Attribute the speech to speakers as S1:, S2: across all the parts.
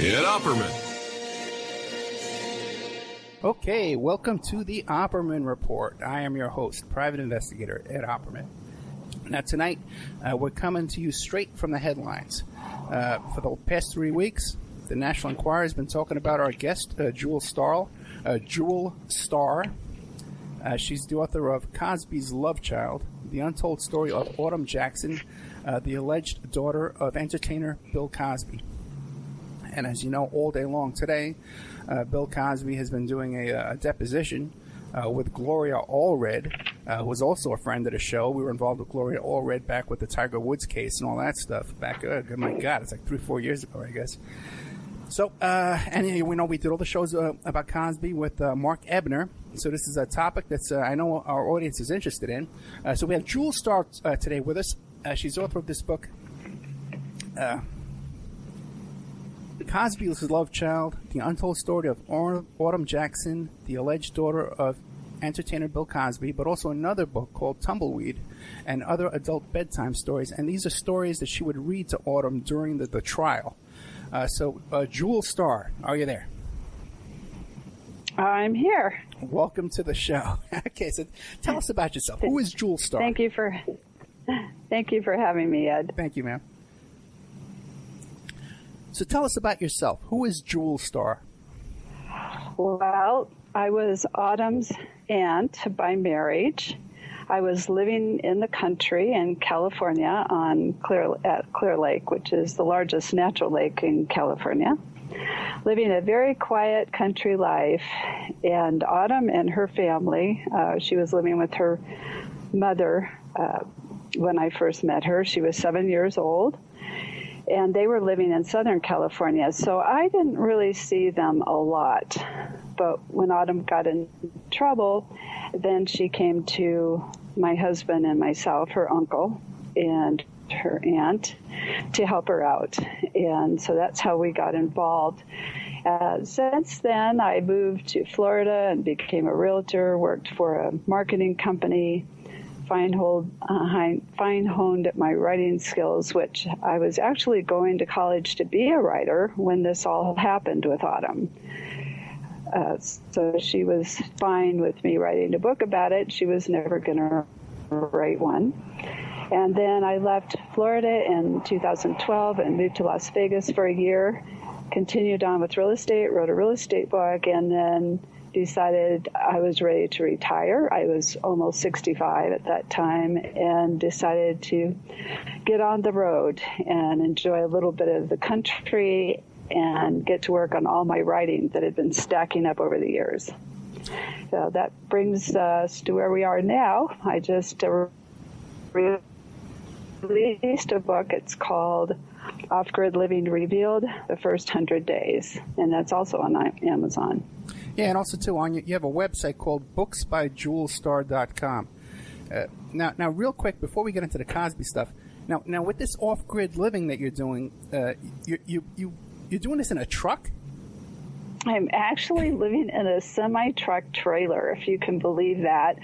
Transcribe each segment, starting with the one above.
S1: Ed Opperman.
S2: Okay, welcome to the Opperman Report. I am your host, private investigator Ed Opperman. Now, tonight, uh, we're coming to you straight from the headlines. Uh, for the past three weeks, the National Enquirer has been talking about our guest, uh, Jewel Star. Uh, Jewel Star. Uh, she's the author of Cosby's Love Child, the untold story of Autumn Jackson, uh, the alleged daughter of entertainer Bill Cosby. And as you know, all day long today, uh, Bill Cosby has been doing a, a deposition uh, with Gloria Allred, uh, who was also a friend of the show. We were involved with Gloria Allred back with the Tiger Woods case and all that stuff. Back, uh, my God, it's like three, four years ago, I guess. So, uh, and we know we did all the shows uh, about Cosby with uh, Mark Ebner. So this is a topic that's uh, I know our audience is interested in. Uh, so we have Jewel Star uh, today with us. she's author of this book, Cosby's Love Child: The Untold Story of Autumn Jackson, the alleged daughter of entertainer Bill Cosby, but also another book called Tumbleweed and other adult bedtime stories. And these are stories that she would read to Autumn during the, the trial. Uh, so, uh, Jewel Star, are you there?
S3: I'm here.
S2: Welcome to the show. okay, so tell us about yourself. Who is Jewel Star?
S3: Thank you for, thank you for having me, Ed.
S2: Thank you, ma'am. So tell us about yourself. Who is Jewel Star?
S3: Well, I was Autumn's aunt by marriage. I was living in the country in California on Clear at Clear Lake, which is the largest natural lake in California. Living a very quiet country life, and Autumn and her family. Uh, she was living with her mother uh, when I first met her. She was seven years old, and they were living in Southern California. So I didn't really see them a lot. But when Autumn got in trouble, then she came to my husband and myself, her uncle, and her aunt to help her out. And so that's how we got involved. Uh, since then, I moved to Florida and became a realtor, worked for a marketing company, fine, hold, uh, fine honed my writing skills, which I was actually going to college to be a writer when this all happened with Autumn. Uh, so she was fine with me writing a book about it. She was never going to write one. And then I left Florida in 2012 and moved to Las Vegas for a year. Continued on with real estate, wrote a real estate book, and then decided I was ready to retire. I was almost 65 at that time and decided to get on the road and enjoy a little bit of the country and get to work on all my writing that had been stacking up over the years. So that brings us to where we are now. I just uh, released a book. It's called Off Grid Living Revealed The First Hundred Days, and that's also on Amazon.
S2: Yeah, and also, too, on you have a website called booksbyjewelstar.com. Uh, now, now, real quick, before we get into the Cosby stuff, now, now with this off-grid living that you're doing, uh, you, you, you you're doing this in a truck?
S3: I'm actually living in a semi truck trailer, if you can believe that.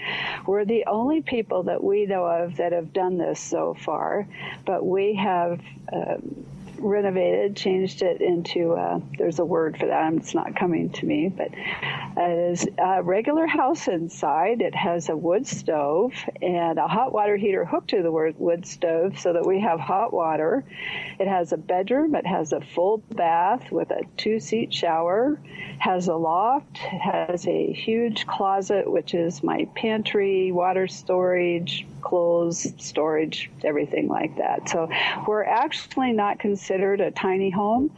S3: We're the only people that we know of that have done this so far, but we have. Um, renovated, changed it into, uh, there's a word for that, it's not coming to me, but it is a regular house inside. It has a wood stove and a hot water heater hooked to the wood stove so that we have hot water. It has a bedroom, it has a full bath with a two seat shower, has a loft, has a huge closet, which is my pantry, water storage, clothes storage, everything like that. So we're actually not considered a tiny home.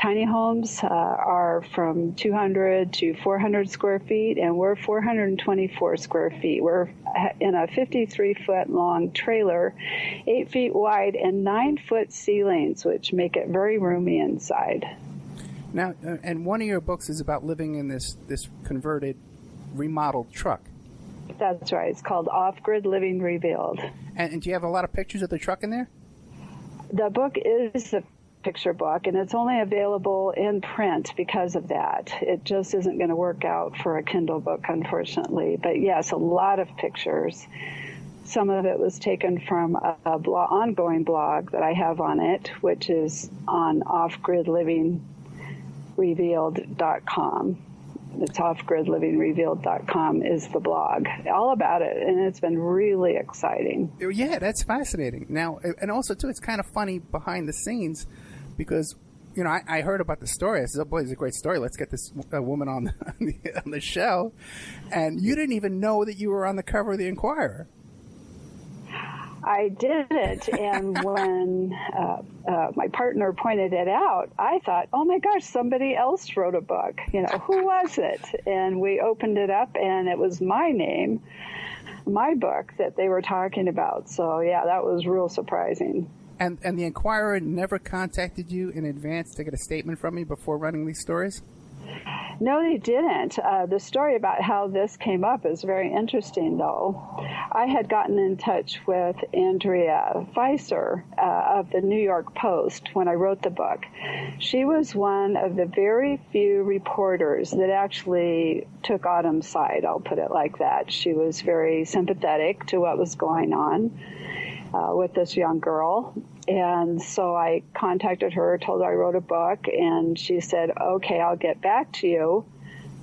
S3: Tiny homes uh, are from 200 to 400 square feet, and we're 424 square feet. We're in a 53 foot long trailer, 8 feet wide, and 9 foot ceilings, which make it very roomy inside.
S2: Now, uh, and one of your books is about living in this, this converted, remodeled truck.
S3: That's right. It's called Off Grid Living Revealed.
S2: And, and, do you have a lot of pictures of the truck in there?
S3: The book is a picture book, and it's only available in print because of that. It just isn't going to work out for a Kindle book, unfortunately. But yes, a lot of pictures. Some of it was taken from a, a blog, ongoing blog that I have on it, which is on Off Grid Living offgridlivingrevealed.com. It's offgridlivingrevealed.com is the blog. All about it, and it's been really exciting.
S2: Yeah, that's fascinating. Now, and also too, it's kind of funny behind the scenes because you know, I, I, heard about the story. I said, "Oh boy, it's a great story. Let's get this uh, woman on the, on the show." And you didn't even know that you were on the cover of the Enquirer.
S3: I did it, and when uh, uh, my partner pointed it out, I thought, "Oh my gosh, somebody else wrote a book." You know, who was it? And we opened it up, and it was my name, my book that they were talking about. So yeah, that was real surprising.
S2: And and the Enquirer never contacted you in advance to get a statement from me before running these stories.
S3: No, they didn't. Uh, the story about how this came up is very interesting, though. I had gotten in touch with Andrea Peyser uh, of the New York Post when I wrote the book. She was one of the very few reporters that actually took Autumn's side, I'll put it like that. She was very sympathetic to what was going on. Uh, with this young girl. And so I contacted her, told her I wrote a book, and she said, okay, I'll get back to you.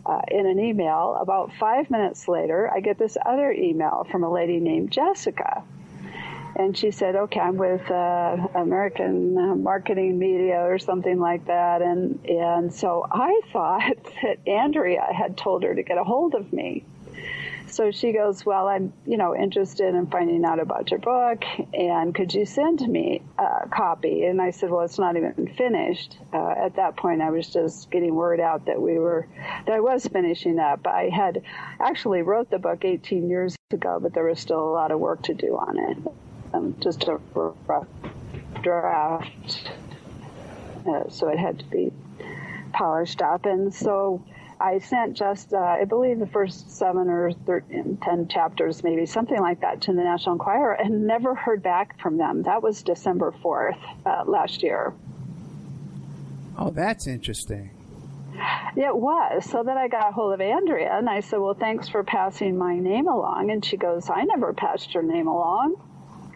S3: Uh, in an email. About five minutes later, I get this other email from a lady named Jessica. And she said, okay, I'm with uh, American Marketing Media or something like that. And, and so I thought that Andrea had told her to get a hold of me so she goes, Well, I'm, you know, interested in finding out about your book, and could you send me a copy? And I said, Well, it's not even finished. Uh, at that point, I was just getting word out that we were, that I was finishing up. I had actually wrote the book 18 years ago, but there was still a lot of work to do on it. Um, just a rough draft. Uh, so it had to be polished up. And so I sent just, uh, I believe, the first seven or 13, 10 chapters, maybe something like that, to the National Enquirer and never heard back from them. That was December 4th uh, last year.
S2: Oh, that's interesting.
S3: It was. So then I got a hold of Andrea and I said, Well, thanks for passing my name along. And she goes, I never passed your name along.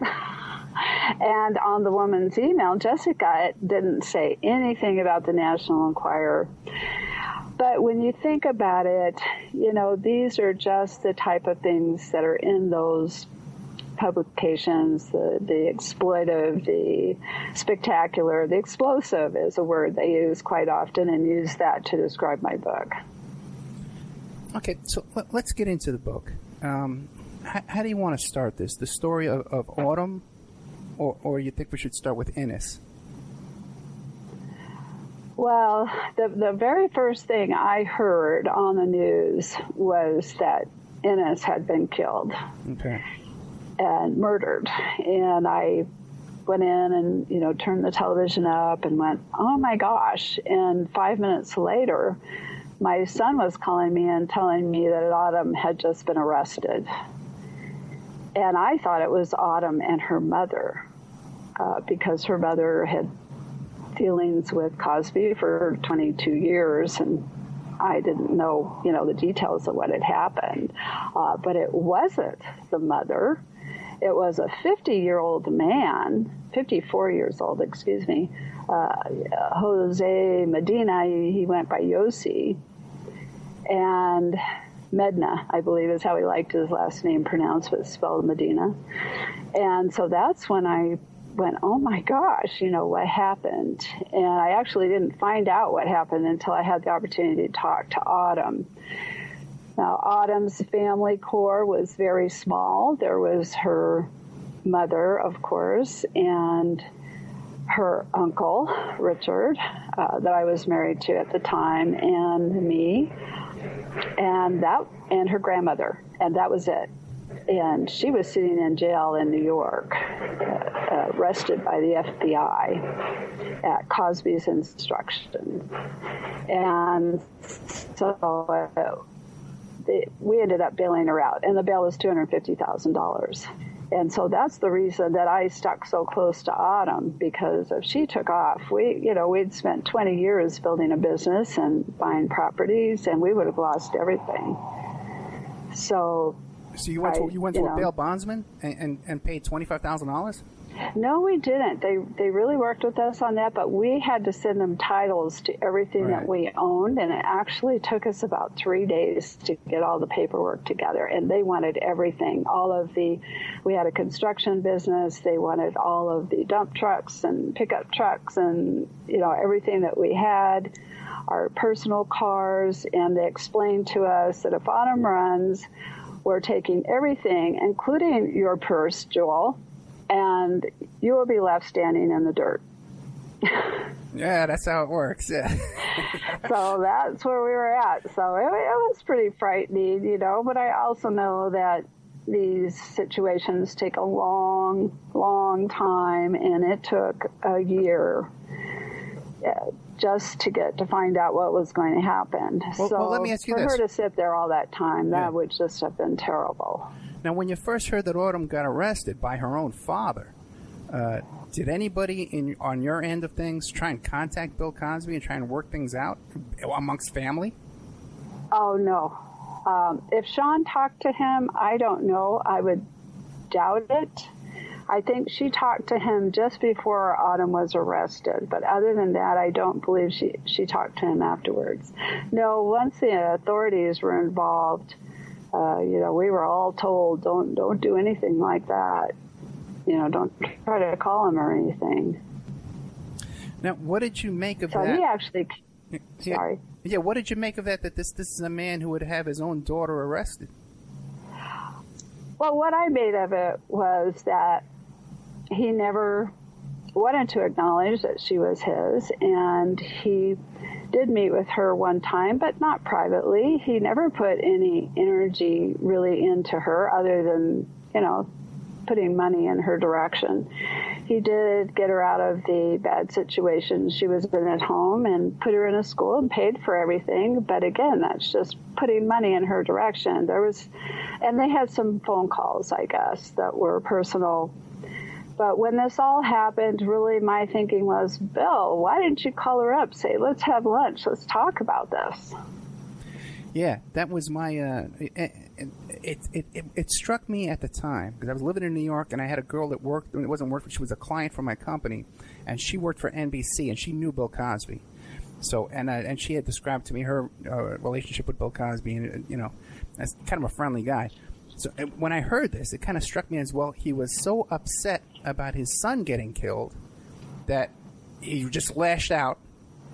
S3: and on the woman's email, Jessica didn't say anything about the National Enquirer. But when you think about it, you know, these are just the type of things that are in those publications, the, the exploitive, the spectacular, the explosive is a word they use quite often and use that to describe my book.
S2: Okay, so let, us get into the book. Um, how, how, do you want to start this? The story of, of Autumn, or, or you think we should start with Ennis?
S3: Well, the, the very first thing I heard on the news was that Ennis had been killed okay. and murdered. And I went in and, you know, turned the television up and went, oh my gosh. And five minutes later, my son was calling me and telling me that Autumn had just been arrested. And I thought it was Autumn and her mother uh, because her mother had dealings with Cosby for 22 years, and I didn't know, you know, the details of what had happened. Uh, but it wasn't the mother. It was a 50-year-old man, 54 years old, excuse me, uh, Jose Medina. He went by Yossi, and Medina, I believe, is how he liked his last name pronounced, but spelled Medina. And so that's when I went, oh my gosh, you know, what happened? And I actually didn't find out what happened until I had the opportunity to talk to Autumn. Now, Autumn's family core was very small. There was her mother, of course, and her uncle, Richard, uh, that I was married to at the time, and me, and that, and her grandmother, and that was it and she was sitting in jail in New York, uh, arrested by the FBI at Cosby's instruction. And so uh, we ended up bailing her out, and the bail was $250,000. And so that's the reason that I stuck so close to Autumn because if she took off, we, you know, we'd spent 20 years building a business and buying properties, and we would have lost everything. So
S4: So you went to you went to
S3: you
S4: a bail bondsman and, and, and paid twenty five thousand dollars.
S3: No, we didn't. They they really worked with us on that, but we had to send them titles to everything
S4: Right.
S3: that we owned, and it actually took us about three days to get all the paperwork together. And they wanted everything, all of the. We had a construction business. They wanted all of the dump trucks and pickup trucks, and you know everything that we had, our personal cars, and they explained to us that if autumn runs, we're taking everything, including your purse, Jewel and you will be left standing in the dirt.
S4: Yeah, that's how it works. Yeah.
S3: So that's where we were at. So it, it was pretty frightening, you know, but I also know that these situations take a long, long time, and it took a year just to get to find out what was going to happen.
S4: Well-
S3: so
S4: well, let me ask you
S3: for
S4: this.
S3: her to sit there all that time, that
S4: Yeah.
S3: would just have been terrible.
S4: now, when you first heard that Autumn got arrested by her own father, uh, did anybody in on your end of things try and contact Bill Cosby and try and work things out amongst family?
S3: Oh no. Um, if Shawn talked to him, I don't know. I would doubt it. I think she talked to him just before Autumn was arrested, but other than that, I don't believe she she talked to him afterwards. No, once the authorities were involved, uh, you know, we were all told don't don't do anything like that. You know, don't try to call him or anything.
S4: Now, what did you make of
S3: So
S4: that?
S3: he actually,
S4: Yeah.
S3: sorry.
S4: Yeah, what did you make of that? That this this is a man who would have his own daughter arrested.
S3: Well, what I made of it was that he never wanted to acknowledge that she was his, and he did meet with her one time, but not privately. He never put any energy really into her other than, you know, putting money in her direction. He did get her out of the bad situation she was in at home and put her in a school and paid for everything. But again, that's just putting money in her direction. There was, and they had some phone calls, I guess, that were personal. But when this all happened, really my thinking was, Bill, why didn't you call her up? Say, let's have lunch. Let's talk about this.
S4: Yeah, that was my. Uh, it, it, it, it, struck me at the time because I was living in New York and I had a girl that worked. It wasn't working. She was a client for my company, and she worked for NBC and she knew Bill Cosby. So and uh, and she had described to me her uh, relationship with Bill Cosby and uh, you know, as kind of a friendly guy. So when I heard this, it kind of struck me as well. He was so upset about his son getting killed that he just lashed out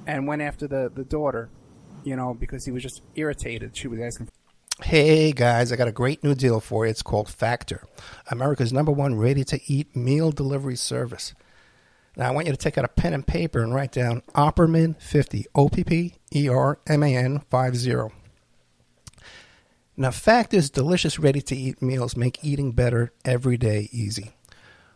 S4: and went after the the daughter you know, because he was just irritated. She was asking.
S2: Hey guys, I got a great new deal for you. It's called Factor, America's number one ready to eat meal delivery service. Now, I want you to take out a pen and paper and write down Opperman 50, O P P E R M A N 50. Now, Factor's delicious ready to eat meals make eating better every day easy.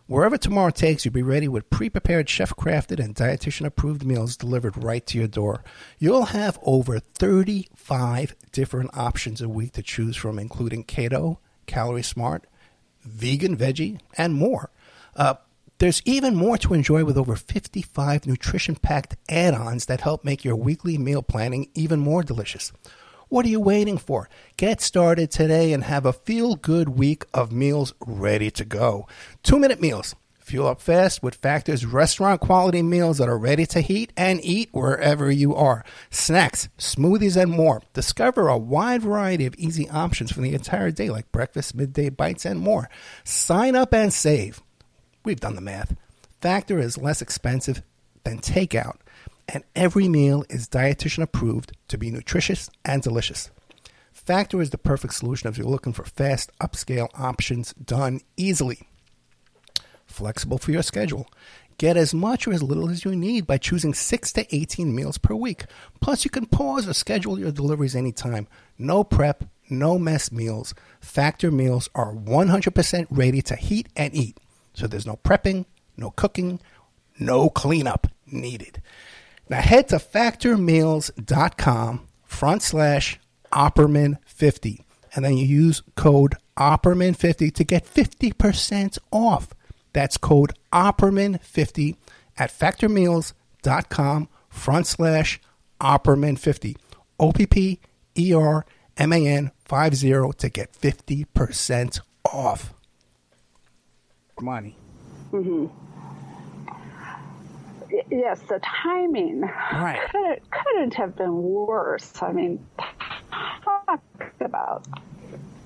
S2: Wherever tomorrow takes you, be ready with pre prepared, chef crafted, and dietitian approved meals delivered right to your door. You'll have over 35 different options a week to choose from, including keto, calorie smart, vegan, veggie, and more. Uh, there's even more to enjoy with over 55 nutrition packed add ons that help make your weekly meal planning even more delicious. What are you waiting for? Get started today and have a feel good week of meals ready to go. Two minute meals. Fuel up fast with Factor's restaurant quality meals that are ready to heat and eat wherever you are. Snacks, smoothies, and more. Discover a wide variety of easy options for the entire day, like breakfast, midday bites, and more. Sign up and save. We've done the math. Factor is less expensive than takeout and every meal is dietitian approved to be nutritious and delicious. Factor is the perfect solution if you're looking for fast, upscale options done easily. Flexible for your schedule. Get as much or as little as you need by choosing 6 to 18 meals per week. Plus, you can pause or schedule your deliveries anytime. No prep, no mess meals. Factor meals are 100% ready to heat and eat. So there's no prepping, no cooking, no cleanup needed. Now head to factormeals.com front slash Opperman50 and then you use code Opperman50 to get 50% off. That's code Opperman50 at factormeals.com front slash Opperman50. O P P E R M A N
S1: 50 to get 50% off.
S2: Money.
S3: Yes, the timing
S2: Right.
S3: couldn't, couldn't have been worse. I mean, talk about,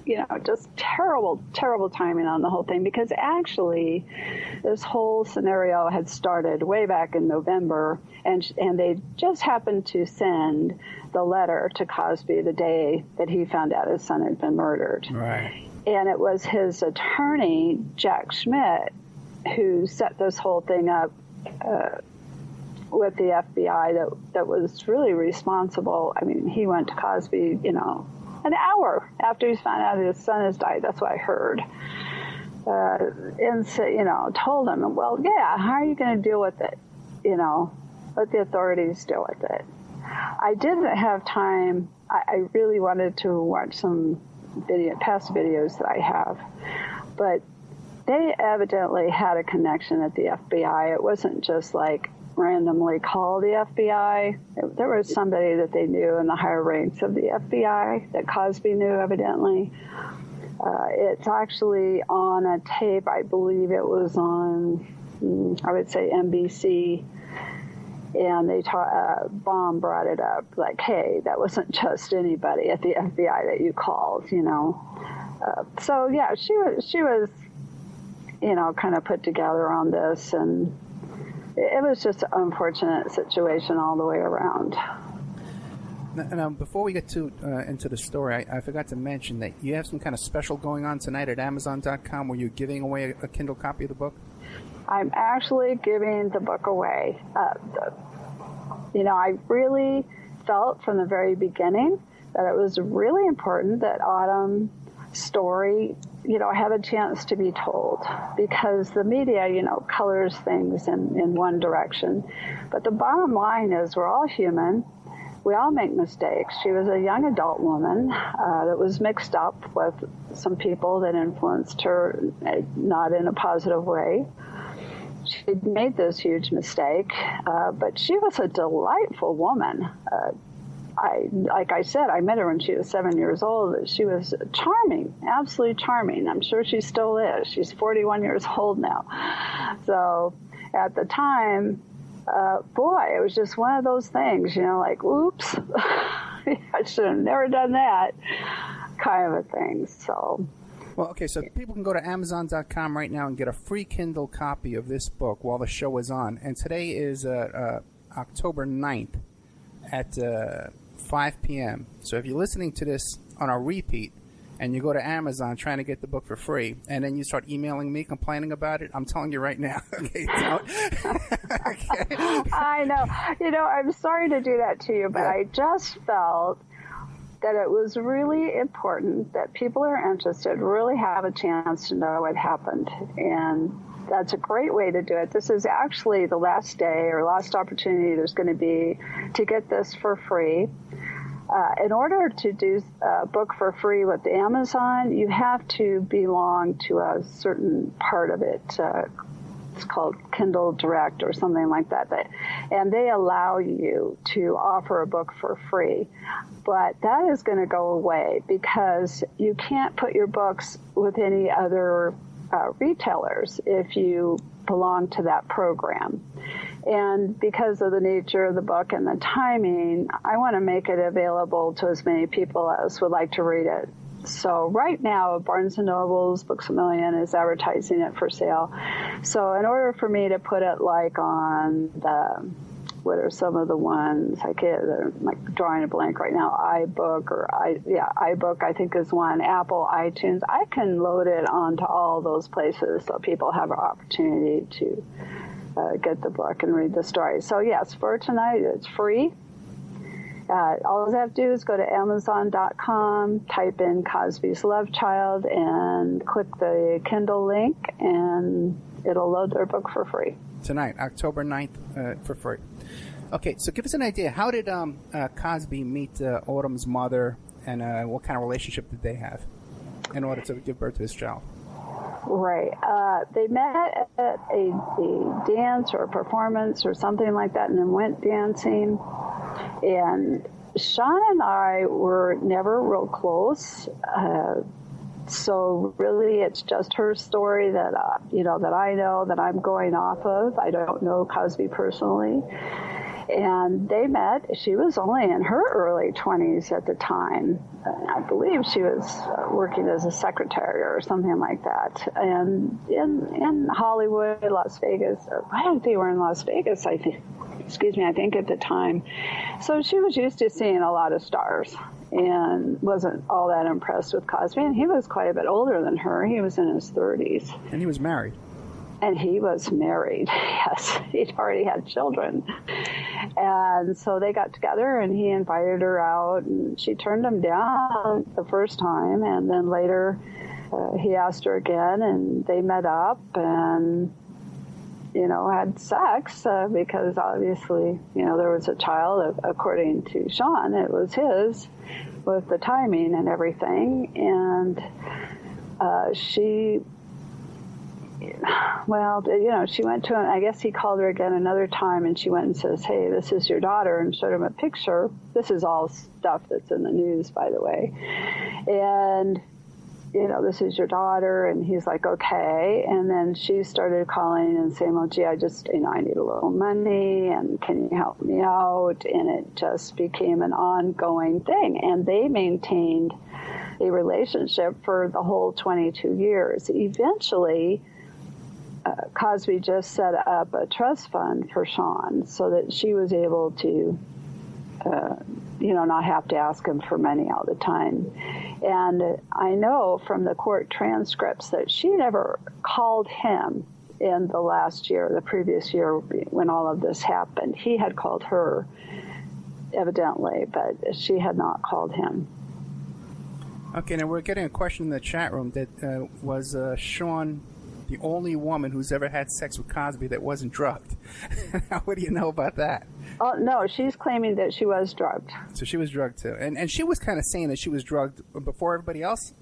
S3: you know, just terrible, terrible timing on the whole thing because actually this whole scenario had started way back in November and, and they just happened to send the letter to Cosby the day that he found out his son had been murdered
S2: Right.
S3: and it was his attorney Jack Schmitt who set this whole thing up uh, with the FBI that that was really responsible. I mean, he went to Cosby, you know, an hour after he found out his son has died. That's what I heard. Uh, and so, you know, told him, well, yeah, how are you going to deal with it? You know, let the authorities deal with it. I didn't have time. I, I really wanted to watch some video, past videos that I have, but they evidently had a connection at the FBI. It wasn't just like randomly call the FBI. There was somebody that they knew in the higher ranks of the FBI that Cosby knew evidently. Uh, it's actually on a tape. I believe it was on, mm, I would say NBC. And they ta- uh, Baum brought it up, like, "Hey, that wasn't just anybody at the FBI that you called, you know." Uh, so yeah, she was she was you know, kind of put together on this, and it, was just an unfortunate situation all the way around.
S2: Now, now, before we get to uh, into the story, I, I forgot to mention that you have some kind of special going on tonight at Amazon.com where you're giving away a, a Kindle copy of the book.
S3: I'm actually giving the book away. Uh, the, you know, I really felt from the very beginning that it was really important that Autumn story, you know, I have a chance to be told because the media, you know, colors things in, in one direction. But the bottom line is we're all human. We all make mistakes. She was a young adult woman uh, that was mixed up with some people that influenced her, uh, not in a positive way she made this huge mistake, uh, but she was a delightful woman. Uh, I, like I said, I met her when she was seven years old. She was charming, absolutely charming. I'm sure she still is. She's 41 years old now. So at the time, uh, boy, it was just one of those things, you know, like, oops, I should have never done that kind of a thing. So
S2: Well, okay, so people can go to Amazon.com right now and get a free Kindle copy of this book while the show is on. And today is uh, uh, October 9th at uh, 5 p.m. So if you're listening to this on a repeat and you go to Amazon trying to get the book for free, and then you start emailing me complaining about it, I'm telling you right now. okay, don't- okay.
S3: I know. You know, I'm sorry to do that to you, but
S2: Yeah.
S3: I just felt that it was really important that people who are interested really have a chance to know what happened. And that's a great way to do it. This is actually the last day or last opportunity there's going to be to get this for free. Uh, in order to do a book for free with Amazon, you have to belong to a certain part of it. Uh, it's called Kindle Direct or something like that. that. And they allow you to offer a book for free. But that is going to go away because you can't put your books with any other uh, retailers if you belong to that program. And because of the nature of the book and the timing, I want to make it available to as many people as would like to read it. So right now, Barnes and Nobles, Books a Million is advertising it for sale. So in order for me to put it like on the what are some of the ones I can't I'm like drawing a blank right now iBook or i yeah iBook I think is one Apple iTunes. I can load it onto all those places so people have an opportunity to uh, get the book and read the story. So yes for tonight it's free. Uh, all you have to do is go to Amazon.com, type in Cosby's Love Child, and click the Kindle link, and it'll load their book for free.
S2: Tonight, October 9th, uh, for free. Okay, so give us an idea. How did um, uh, Cosby meet uh, Autumn's mother, and uh, what kind of relationship did they have in order to give birth to his child?
S3: Right. Uh, they met at a, a dance or a performance or something like that, and then went dancing. And Shawn and I were never real close. Uh, so really, it's just her story that uh, you know that I know that I'm going off of. I don't know Cosby personally, and they met. She was only in her early 20s at the time. I believe she was uh, working as a secretary or something like that. And in in Hollywood, Las Vegas. I think they were in Las Vegas. I think. Excuse me. I think at the time. So she was used to seeing a lot of stars and wasn't all that impressed with Cosby. And he was quite a bit older than her. He was in his 30s.
S2: And he was married.
S3: And he was married. Yes, he'd already had children. And so they got together and he invited her out and she turned him down the first time. And then later uh, he asked her again and they met up and you know, had sex uh, because obviously, you know, there was a child. According to Shawn, it was his with the timing and everything. And uh, she, well, you know, she went to. I guess he called her again another time, and she went and says, "Hey, this is your daughter," and showed him a picture. This is all stuff that's in the news, by the way, and you know, this is your daughter. And he's like, okay. And then she started calling and saying, well, gee, I just, you know, I need a little money and can you help me out? And it just became an ongoing thing. And they maintained a relationship for the whole 22 years. Eventually, uh, Cosby just set up a trust fund for Shawn so that she was able to, uh, you know, not have to ask him for money all the time. And I know from the court transcripts that she never called him in the last year, the previous year when all of this happened. He had called her, evidently, but she had not called him.
S2: Okay, now we're getting a question in the chat room that uh, was uh, Shawn the only woman who's ever had sex with Cosby that wasn't drugged. what do you know about that?
S3: Oh no, she's claiming that she was drugged.
S2: So she was drugged too, and and she was kind of saying that she was drugged before everybody else,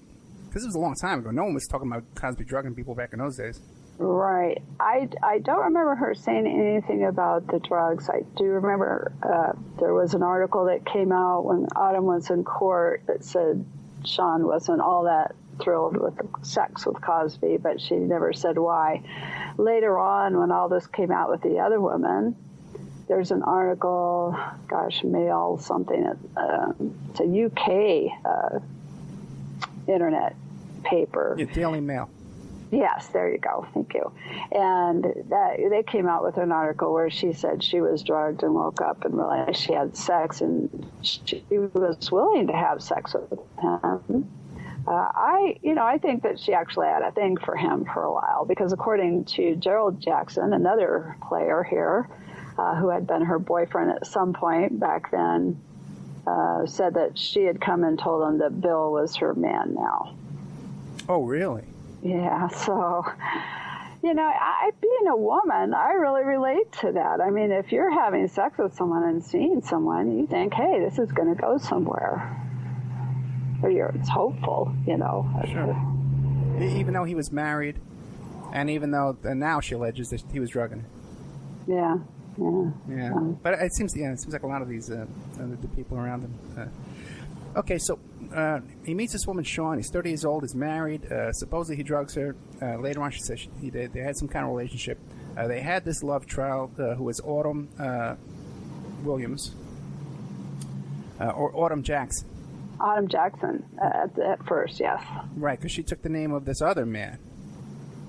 S2: it was a long time ago. No one was talking about Cosby drugging people back in those days.
S3: Right. I, I don't remember her saying anything about the drugs. I do remember uh, there was an article that came out when Autumn was in court that said Shawn wasn't all that thrilled with sex with Cosby, but she never said why. Later on, when all this came out with the other woman, there's an article, gosh, Mail something, uh, it's a UK uh, internet paper.
S2: Yeah, Daily Mail.
S3: Yes, there you go. Thank you. And that, they came out with an article where she said she was drugged and woke up and realized she had sex and she was willing to have sex with him. Uh, I, you know, I think that she actually had a thing for him for a while because according to Gerald Jackson, another player here, uh, who had been her boyfriend at some point back then, uh, said that she had come and told him that Bill was her man now.
S2: Oh, really?
S3: Yeah. So, you know, I, being a woman, I really relate to that. I mean, if you're having sex with someone and seeing someone, you think, hey, this is going to go somewhere. Or you're, it's hopeful, you know.
S2: Sure. Even though he was married, and even though and now she alleges that he was drugging.
S3: Yeah.
S2: Yeah. Yeah. Um, but it seems yeah, it seems like a lot of these uh, uh, the people around him. Uh, okay, so uh, he meets this woman, Shawn. He's 30 years old. He's married. Uh, supposedly he drugs her. Uh, later on, she says she, he, they, they had some kind of relationship. they had this love child who was Autumn Williams or Autumn Jackson.
S3: Autumn Jackson at, at first, yes.
S2: Right, because she took the name of this other man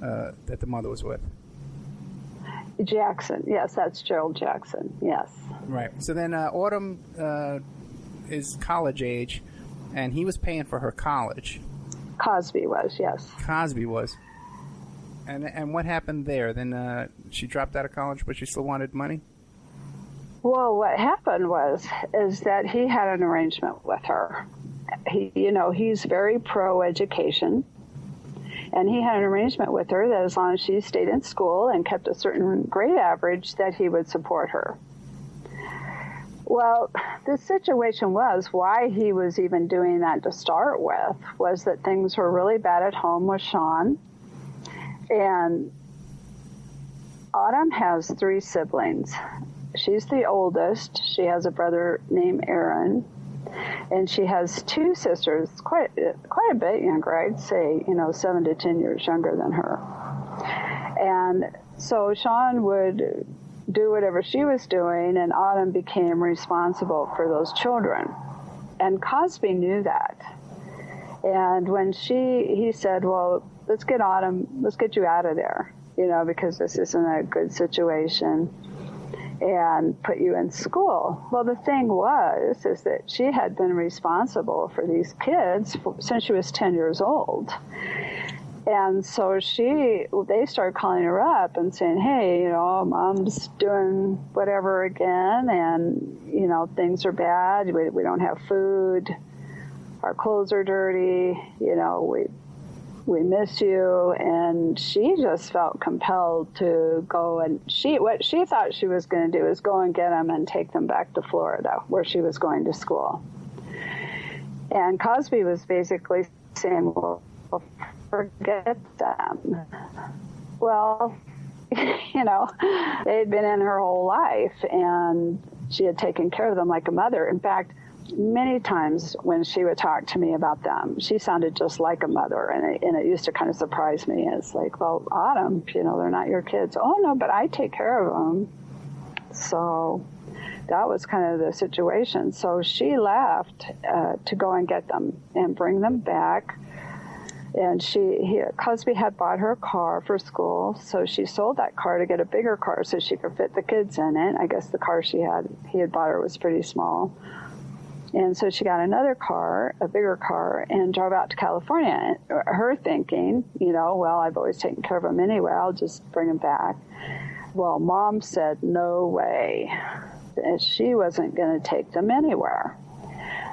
S2: that the mother was with.
S3: Jackson. Yes, that's Gerald Jackson. Yes.
S2: Right. So then uh, Autumn uh, is college age, and he was paying for her college.
S3: Cosby was, yes.
S2: Cosby was. And and what happened there? Then uh, she dropped out of college, but she still wanted money.
S3: Well, what happened was is that he had an arrangement with her. He, you know, he's very pro education and he had an arrangement with her that as long as she stayed in school and kept a certain grade average, that he would support her. Well, the situation was why he was even doing that to start with was that things were really bad at home with Shawn. And Autumn has three siblings. she's the oldest. She has a brother named Aaron, and she has two sisters, quite quite a bit younger. I'd say, you know, seven to ten years younger than her. And so Shawn would do whatever she was doing, and Autumn became responsible for those children. And Cosby knew that. And when she, he said, "Well, let's get Autumn, let's get you out of there," you know, because this isn't a good situation and put you in school. Well, the thing was, is that she had been responsible for these kids since she was 10 years old. And so she, they started calling her up and saying, hey, you know, mom's doing whatever again, and, you know, things are bad. We, we don't have food. Our clothes are dirty. You know, we, we miss you. And she just felt compelled to go and she what she thought she was going to do is go and get them and take them back to Florida where she was going to school. And Cosby was basically saying well forget them. Well you know they'd been in her whole life and she had taken care of them like a mother. In fact many times when she would talk to me about them, she sounded just like a mother, and it, and it used to kind of surprise me. It's like, well, Autumn, you know, they're not your kids. Oh no, but I take care of them. So that was kind of the situation. So she left uh, to go and get them and bring them back. And she, he, Cosby had bought her a car for school, so she sold that car to get a bigger car so she could fit the kids in it. I guess the car she had, he had bought her was pretty small. And so she got another car, a bigger car, and drove out to California. Her thinking, you know, well, I've always taken care of them anyway, I'll just bring them back. Well, mom said, no way. She wasn't going to take them anywhere.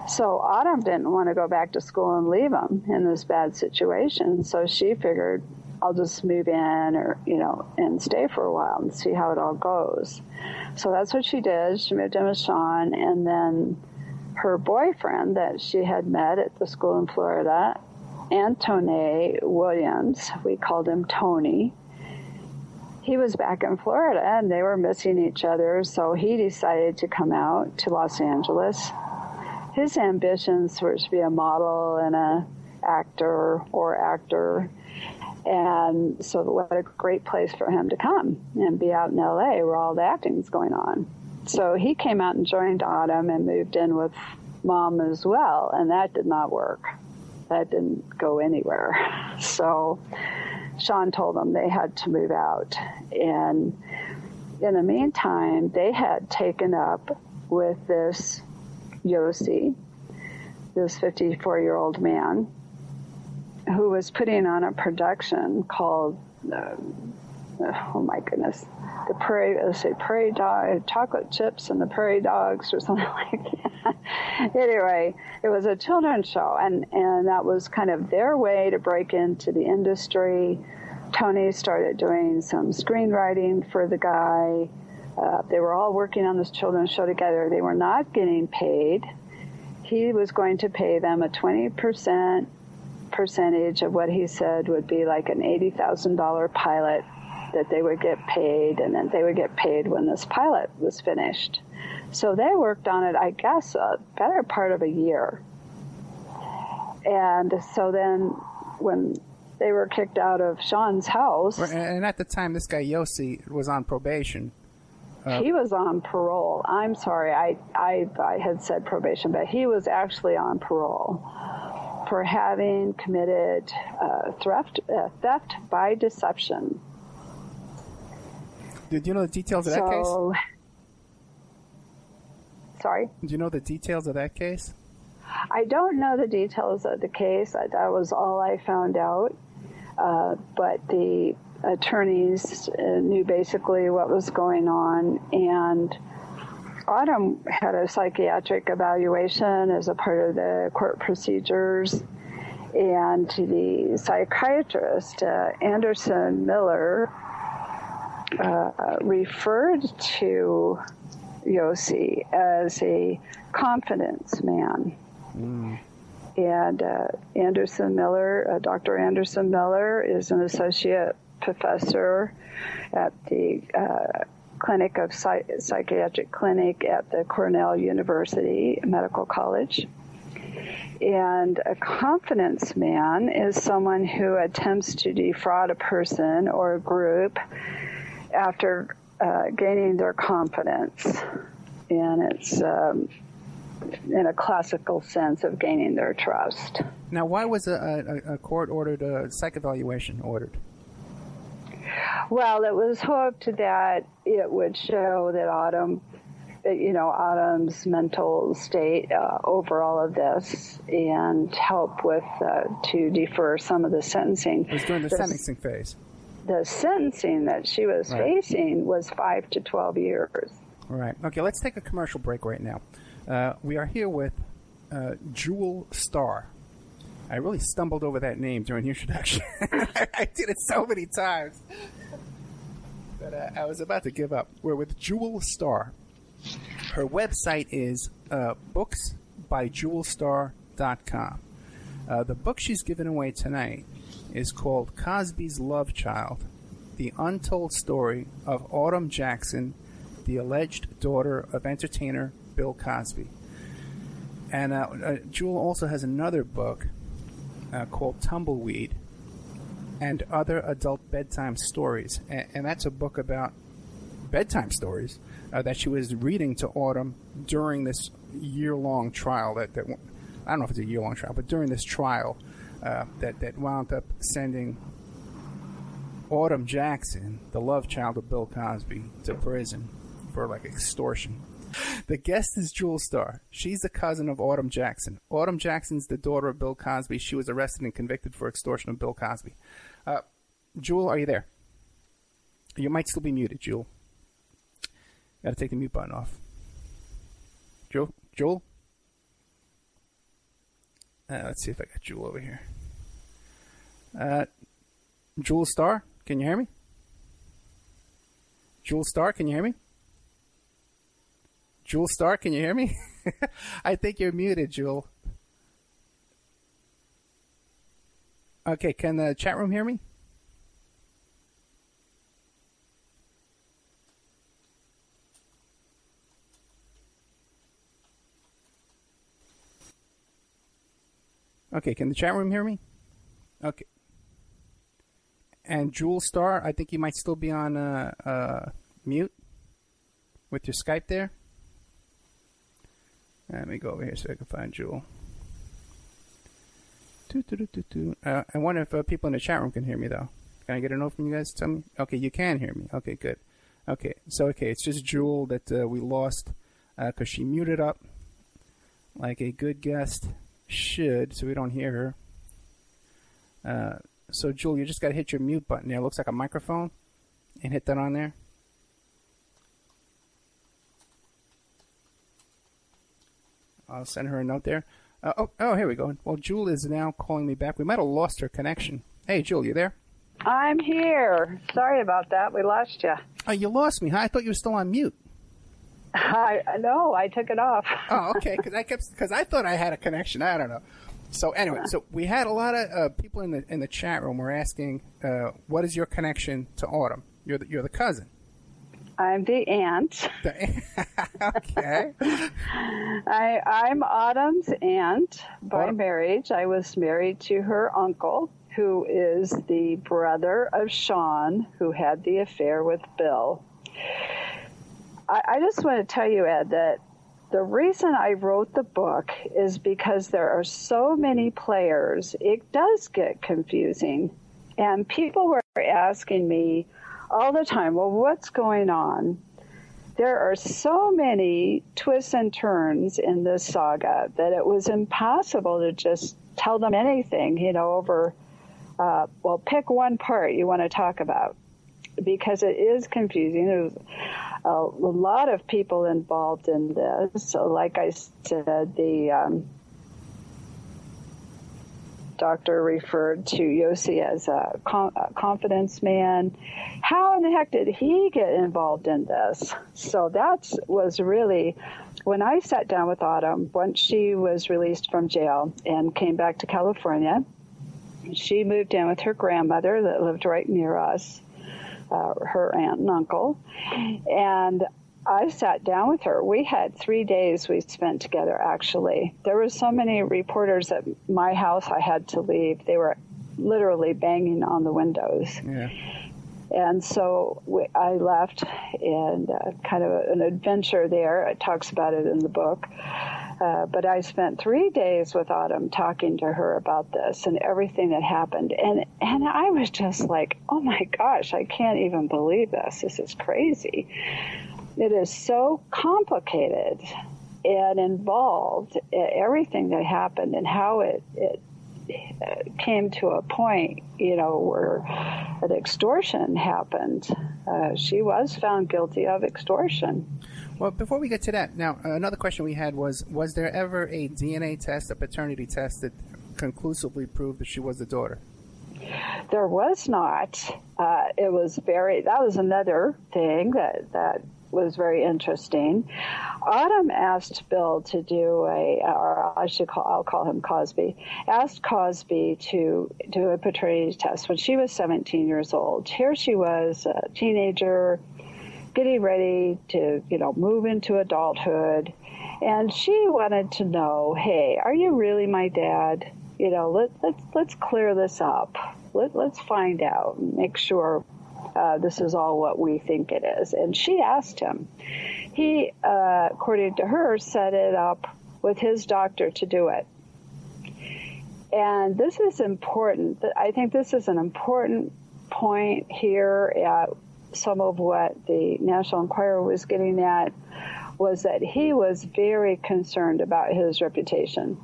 S3: So Autumn didn't want to go back to school and leave them in this bad situation. So she figured, I'll just move in or, you know, and stay for a while and see how it all goes. So that's what she did. She moved in with Shawn and then her boyfriend that she had met at the school in Florida, Antone Williams, we called him Tony. He was back in Florida and they were missing each other, so he decided to come out to Los Angeles. His ambitions were to be a model and a actor or actor. And so what a great place for him to come and be out in LA where all the acting is going on. So he came out and joined Autumn and moved in with mom as well, and that did not work. That didn't go anywhere. So Shawn told them they had to move out. And in the meantime, they had taken up with this Yossi, this 54 year old man, who was putting on a production called, uh, oh my goodness, the prairie, let's say prairie dog, chocolate chips and the prairie dogs or something like that. anyway, it was a children's show, and and that was kind of their way to break into the industry. Tony started doing some screenwriting for the guy. Uh, they were all working on this children's show together. They were not getting paid. He was going to pay them a 20% percentage of what he said would be like an $80,000 pilot that they would get paid, and then they would get paid when this pilot was finished. So they worked on it, I guess, a better part of a year. And so then when they were kicked out of Shawn's house.
S2: And at the time, this guy Yossi was on probation.
S3: Uh, he was on parole. I'm sorry, I, I, I had said probation, but he was actually on parole for having committed uh, theft, uh, theft by deception.
S2: Did you know the details of so, that case?
S3: Sorry?
S2: Do you know the details of that case?
S3: I don't know the details of the case. That was all I found out. Uh, but the attorneys uh, knew basically what was going on, and Autumn had a psychiatric evaluation as a part of the court procedures. And the psychiatrist, uh, Anderson Miller, uh, referred to Yossi as a confidence man. Mm. And uh, Anderson Miller, uh, Dr. Anderson Miller, is an associate professor at the uh, clinic of psych- psychiatric clinic at the Cornell University Medical College. And a confidence man is someone who attempts to defraud a person or a group after uh, gaining their confidence. And it's um, in a classical sense of gaining their trust.
S2: Now, why was a, a, a court ordered a psych evaluation ordered?
S3: Well, it was hoped that it would show that Autumn, you know, Autumn's mental state uh, over all of this and help with uh, to defer some of the sentencing.
S2: It was during the,
S3: the
S2: sentencing phase.
S3: The sentencing that she was
S2: Right.
S3: facing was five to 12 years.
S2: All right. Okay, let's take a commercial break right now. Uh, we are here with uh, Jewel Star. I really stumbled over that name during the introduction. I did it so many times that uh, I was about to give up. We're with Jewel Star. Her website is uh, booksbyjewelstar.com. Uh, the book she's giving away tonight is called Cosby's Love Child The Untold Story of Autumn Jackson, the alleged daughter of entertainer Bill Cosby. And uh, uh, Jewel also has another book uh, called Tumbleweed and Other Adult Bedtime Stories. And, and that's a book about bedtime stories uh, that she was reading to Autumn during this year long trial. That, that I don't know if it's a year long trial, but during this trial uh, that, that wound up sending Autumn Jackson, the love child of Bill Cosby, to prison for like extortion. The guest is Jewel Star. She's the cousin of Autumn Jackson. Autumn Jackson's the daughter of Bill Cosby. She was arrested and convicted for extortion of Bill Cosby. Uh, Jewel, are you there? You might still be muted, Jewel. Got to take the mute button off. Jewel, Jewel. Uh, let's see if I got Jewel over here. Uh, Jewel Star, can you hear me? Jewel Star, can you hear me? Jewel Star, can you hear me? I think you're muted, Jewel. Okay, can the chat room hear me? Okay, can the chat room hear me? Okay. And Jewel Star, I think you might still be on uh, uh, mute with your Skype there. Let me go over here so I can find Jewel. Uh, I wonder if uh, people in the chat room can hear me though. Can I get a note from you guys? Tell me. Okay, you can hear me. Okay, good. Okay, so okay, it's just Jewel that uh, we lost because she muted up like a good guest should, so we don't hear her. Uh, so Jewel, you just got to hit your mute button there. It looks like a microphone, and hit that on there. I'll send her a note there. Uh, oh, oh, here we go. Well, Jewel is now calling me back. We might have lost her connection. Hey, Jewel, you there?
S3: I'm here. Sorry about that. We lost you.
S2: Oh, you lost me. Huh? I thought you were still on mute.
S3: I no, I took it off.
S2: Oh, okay. Because I kept because I thought I had a connection. I don't know. So anyway, so we had a lot of uh, people in the in the chat room were asking, uh, "What is your connection to Autumn? You're the, you're the cousin."
S3: I'm the aunt.
S2: The- okay.
S3: I, I'm Autumn's aunt by
S2: Autumn.
S3: marriage. I was married to her uncle, who is the brother of Shawn, who had the affair with Bill. I, I just want to tell you, Ed, that the reason I wrote the book is because there are so many players, it does get confusing. And people were asking me all the time, well, what's going on? There are so many twists and turns in this saga that it was impossible to just tell them anything, you know, over, uh, well, pick one part you want to talk about because it is confusing. There's a, a lot of people involved in this. So, like I said, the um, doctor referred to Yossi as a, con- a confidence man. How in the heck did he get involved in this? So that was really when I sat down with Autumn once she was released from jail and came back to California. She moved in with her grandmother that lived right near us. Uh, her aunt and uncle, and I sat down with her. We had three days we spent together, actually. There were so many reporters at my house I had to leave. They were literally banging on the windows.
S2: Yeah.
S3: And so we, I left and uh, kind of an adventure there. It talks about it in the book. Uh, but I spent three days with Autumn talking to her about this and everything that happened. And, and I was just like, oh my gosh, I can't even believe this. This is crazy. It is so complicated and involved, everything that happened and how it, it came to a point, you know, where an extortion happened. Uh, she was found guilty of extortion.
S2: Well, before we get to that, now another question we had was: Was there ever a DNA test, a paternity test that conclusively proved that she was the daughter?
S3: There was not. Uh, it was very. That was another thing that that was very interesting. Autumn asked Bill to do a, or I should call, I'll call him Cosby, asked Cosby to do a paternity test when she was 17 years old. Here she was, a teenager, getting ready to, you know, move into adulthood. And she wanted to know, hey, are you really my dad? You know, let, let's, let's clear this up. Let, let's find out, make sure uh, this is all what we think it is. And she asked him. He, uh, according to her, set it up with his doctor to do it. And this is important. I think this is an important point here at some of what the National Enquirer was getting at was that he was very concerned about his reputation.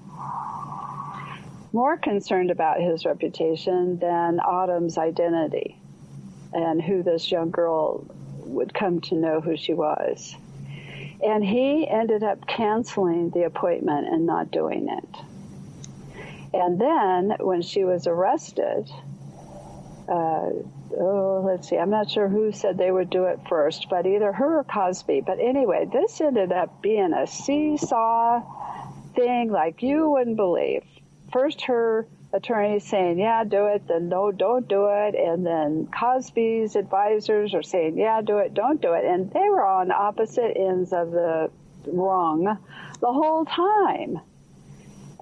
S3: More concerned about his reputation than Autumn's identity and who this young girl would come to know who she was. And he ended up canceling the appointment and not doing it. And then when she was arrested, uh, oh, let's see, I'm not sure who said they would do it first, but either her or Cosby. But anyway, this ended up being a seesaw thing like you wouldn't believe. First, her attorneys saying, yeah, do it, then no, don't do it. And then Cosby's advisors are saying, yeah, do it, don't do it. And they were on opposite ends of the rung the whole time.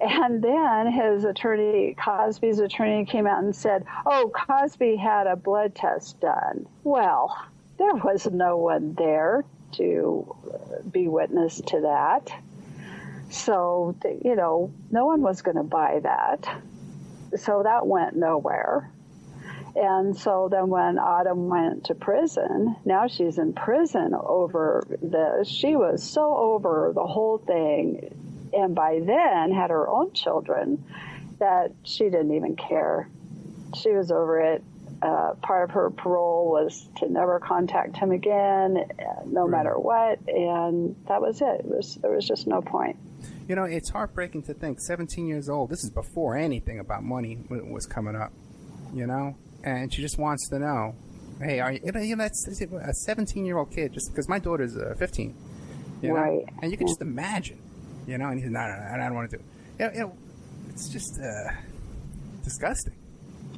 S3: And then his attorney, Cosby's attorney, came out and said, oh, Cosby had a blood test done. Well, there was no one there to uh, be witness to that. So, you know, no one was going to buy that so that went nowhere. And so then when Autumn went to prison, now she's in prison over this. She was so over the whole thing, and by then had her own children that she didn't even care. She was over it. Uh, part of her parole was to never contact him again, no right. matter what, and that was it. it was, there was just no point.
S2: You know, it's heartbreaking to think 17 years old. This is before anything about money was coming up. You know, and she just wants to know, hey, are you? You know, that's a 17 year old kid. Just because my daughter's uh, 15. You know?
S3: Right.
S2: And you can just imagine. You know, and he's no, no, no, I don't want to do. It. You know, you know it's just uh, disgusting.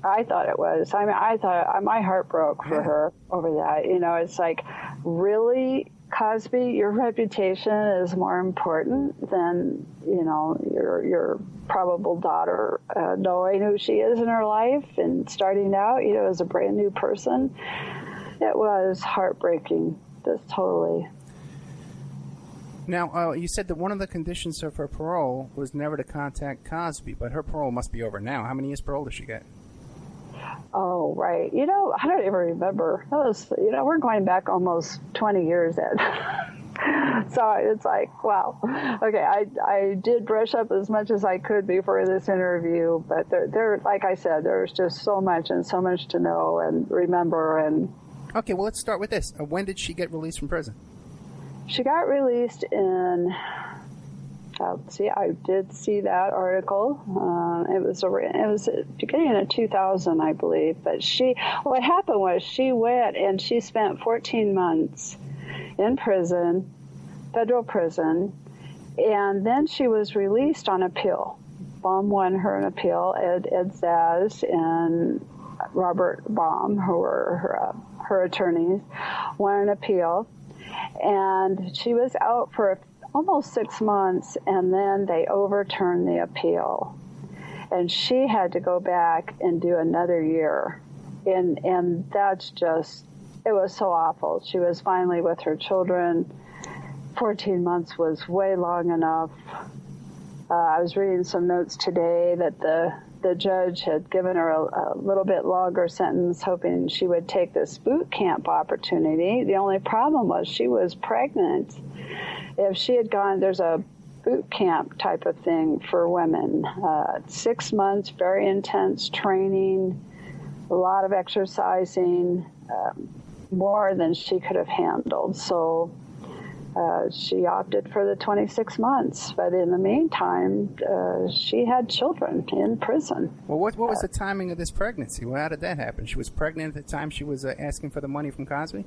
S3: I thought it was. I mean, I thought my heart broke for yeah. her over that. You know, it's like, really, Cosby, your reputation is more important than you know your your probable daughter uh, knowing who she is in her life and starting out, you know, as a brand new person. It was heartbreaking, just totally.
S2: Now, uh, you said that one of the conditions of her parole was never to contact Cosby, but her parole must be over now. How many years parole does she get?
S3: Oh, right. You know, I don't even remember. That was, you know, we're going back almost 20 years then. so it's like, wow. Okay, I, I did brush up as much as I could before this interview, but there, there, like I said, there's just so much and so much to know and remember. And
S2: okay, well, let's start with this. Uh, when did she get released from prison?
S3: She got released in uh, see, I did see that article. Uh, it was a, it was beginning of 2000, I believe. But she, what happened was she went and she spent 14 months in prison, federal prison, and then she was released on appeal. Baum won her an appeal. Ed, Ed Zaz and Robert Baum, who were her, her attorneys won an appeal, and she was out for almost six months, and then they overturned the appeal, and she had to go back and do another year, and and that's just it was so awful. She was finally with her children. 14 months was way long enough. Uh, I was reading some notes today that the the judge had given her a, a, little bit longer sentence, hoping she would take this boot camp opportunity. The only problem was she was pregnant. If she had gone, there's a boot camp type of thing for women. Uh, six months, very intense training, a lot of exercising, um, more than she could have handled. So uh, she opted for the 26 months, but in the meantime, uh, she had children in prison.
S2: Well, what, what was the timing of this pregnancy? Well, how did that happen? She was pregnant at the time she was uh, asking for the money from Cosby?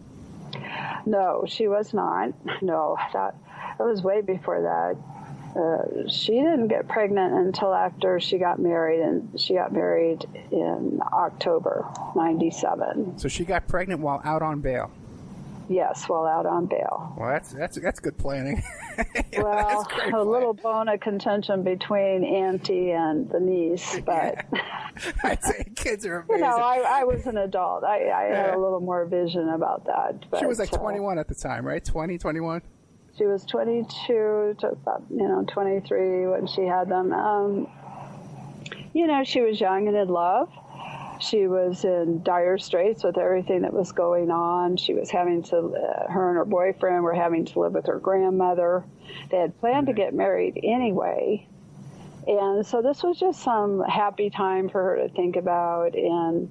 S3: No, she was not. No, that, that was way before that. Uh, she didn't get pregnant until after she got married, and she got married in October '97.
S2: So she got pregnant while out on bail.
S3: Yes, while out on bail.
S2: Well, that's that's that's good planning.
S3: well, a plan. little bone of contention between auntie and the niece, but
S2: I'd say kids are amazing.
S3: You know, I, I was an adult. I, I had a little more vision about that. But,
S2: she was like 21 uh, at the time, right? 20, 21.
S3: She was 22 to about you know 23 when she had them. Um, you know, she was young and in love she was in dire straits with everything that was going on. She was having to, uh, her and her boyfriend were having to live with her grandmother. They had planned to get married anyway. And so this was just some happy time for her to think about. And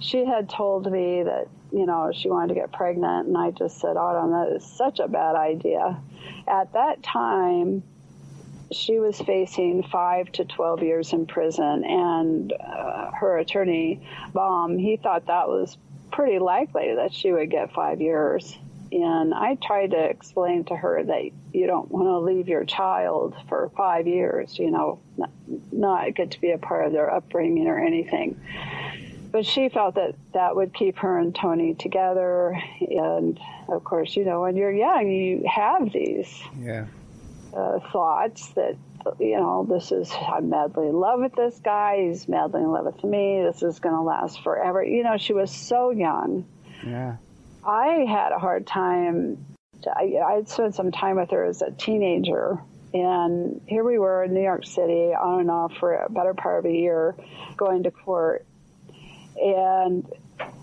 S3: she had told me that, you know, she wanted to get pregnant. And I just said, Autumn, that is such a bad idea. At that time, she was facing five to 12 years in prison, and uh, her attorney, Baum, he thought that was pretty likely that she would get five years. And I tried to explain to her that you don't want to leave your child for five years, you know, not, not get to be a part of their upbringing or anything. But she felt that that would keep her and Tony together. And of course, you know, when you're young, you have these.
S2: Yeah
S3: uh, thoughts that you know this is I'm madly in love with this guy. He's madly in love with me. This is going to last forever. You know, she was so young.
S2: Yeah.
S3: I had a hard time. I, I'd spent some time with her as a teenager, and here we were in New York City, on and off for a better part of a year, going to court, and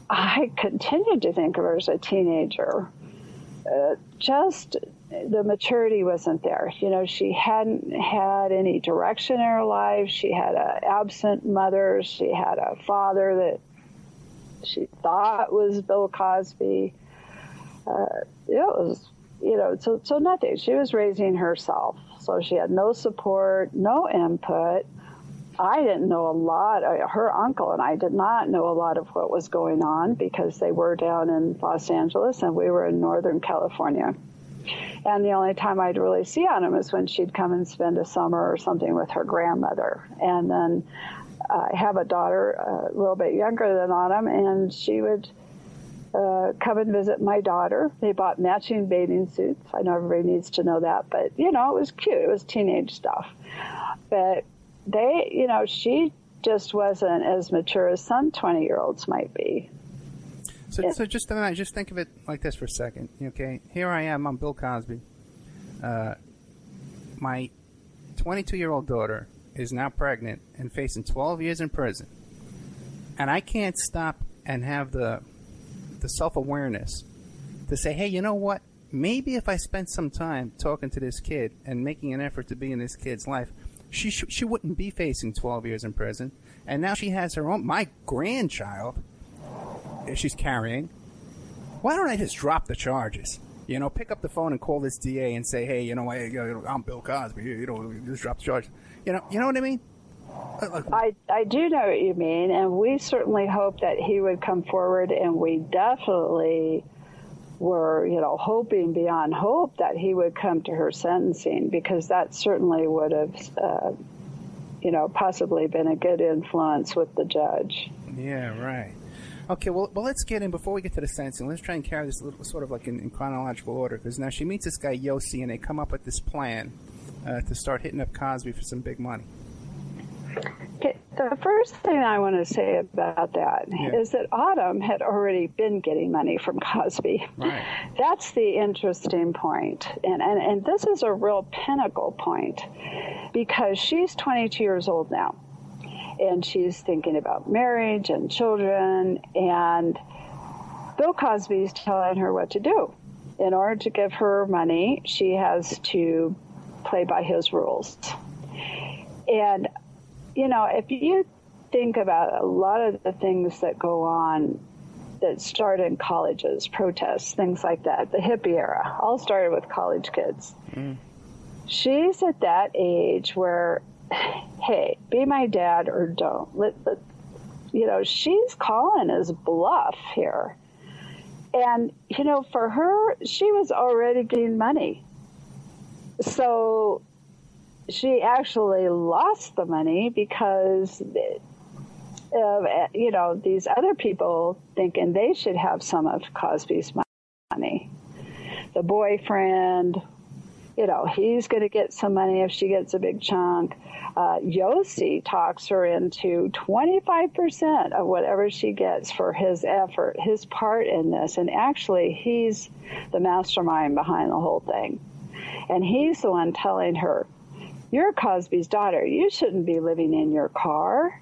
S3: I continued to think of her as a teenager. Uh, just the maturity wasn't there. You know, she hadn't had any direction in her life. She had an absent mother. She had a father that she thought was Bill Cosby. Uh, it was, you know, so, so nothing. She was raising herself. So she had no support, no input. I didn't know a lot. Her uncle and I did not know a lot of what was going on because they were down in Los Angeles and we were in Northern California. And the only time I'd really see Autumn is when she'd come and spend a summer or something with her grandmother. And then uh, I have a daughter a little bit younger than Autumn, and she would uh, come and visit my daughter. They bought matching bathing suits. I know everybody needs to know that, but you know, it was cute. It was teenage stuff. But they, you know, she just wasn't as mature as some 20 year olds might be.
S2: So, yeah. so just a just think of it like this for a second. Okay, here I am. I'm Bill Cosby. Uh, my 22 year old daughter is now pregnant and facing 12 years in prison, and I can't stop and have the the self awareness to say, hey, you know what? Maybe if I spent some time talking to this kid and making an effort to be in this kid's life, she sh- she wouldn't be facing 12 years in prison. And now she has her own my grandchild she's carrying. Why don't I just drop the charges? You know, pick up the phone and call this DA and say, "Hey, you know, I, am Bill Cosby. You know, just drop the charges." You know, you know what I mean?
S3: Uh, I I do know what you mean, and we certainly hope that he would come forward, and we definitely were, you know, hoping beyond hope that he would come to her sentencing because that certainly would have, uh, you know, possibly been a good influence with the judge.
S2: Yeah, right. Okay, well, well, let's get in before we get to the sentencing. Let's try and carry this little, sort of like in, in chronological order because now she meets this guy Yossi, and they come up with this plan uh, to start hitting up Cosby for some big money.
S3: Okay, the first thing I want to say about that
S2: Yeah.
S3: is that Autumn had already been getting money from Cosby.
S2: Right.
S3: That's the interesting point. And, and, and this is a real pinnacle point because she's 22 years old now and she's thinking about marriage and children. And Bill Cosby's telling her what to do. In order to give her money, she has to play by his rules. And you know, if you think about a lot of the things that go on that start in colleges, protests, things like that, the hippie era, all started with college kids. Mm. She's at that age where, hey, be my dad or don't. Let, let, you know, she's calling his bluff here. And, you know, for her, she was already getting money. So she actually lost the money because of you know these other people thinking they should have some of Cosby's money. The boyfriend, you know, he's going to get some money if she gets a big chunk. Uh, Yossi talks her into 25% of whatever she gets for his effort, his part in this. And actually, he's the mastermind behind the whole thing. And he's the one telling her, You're Cosby's daughter. You shouldn't be living in your car.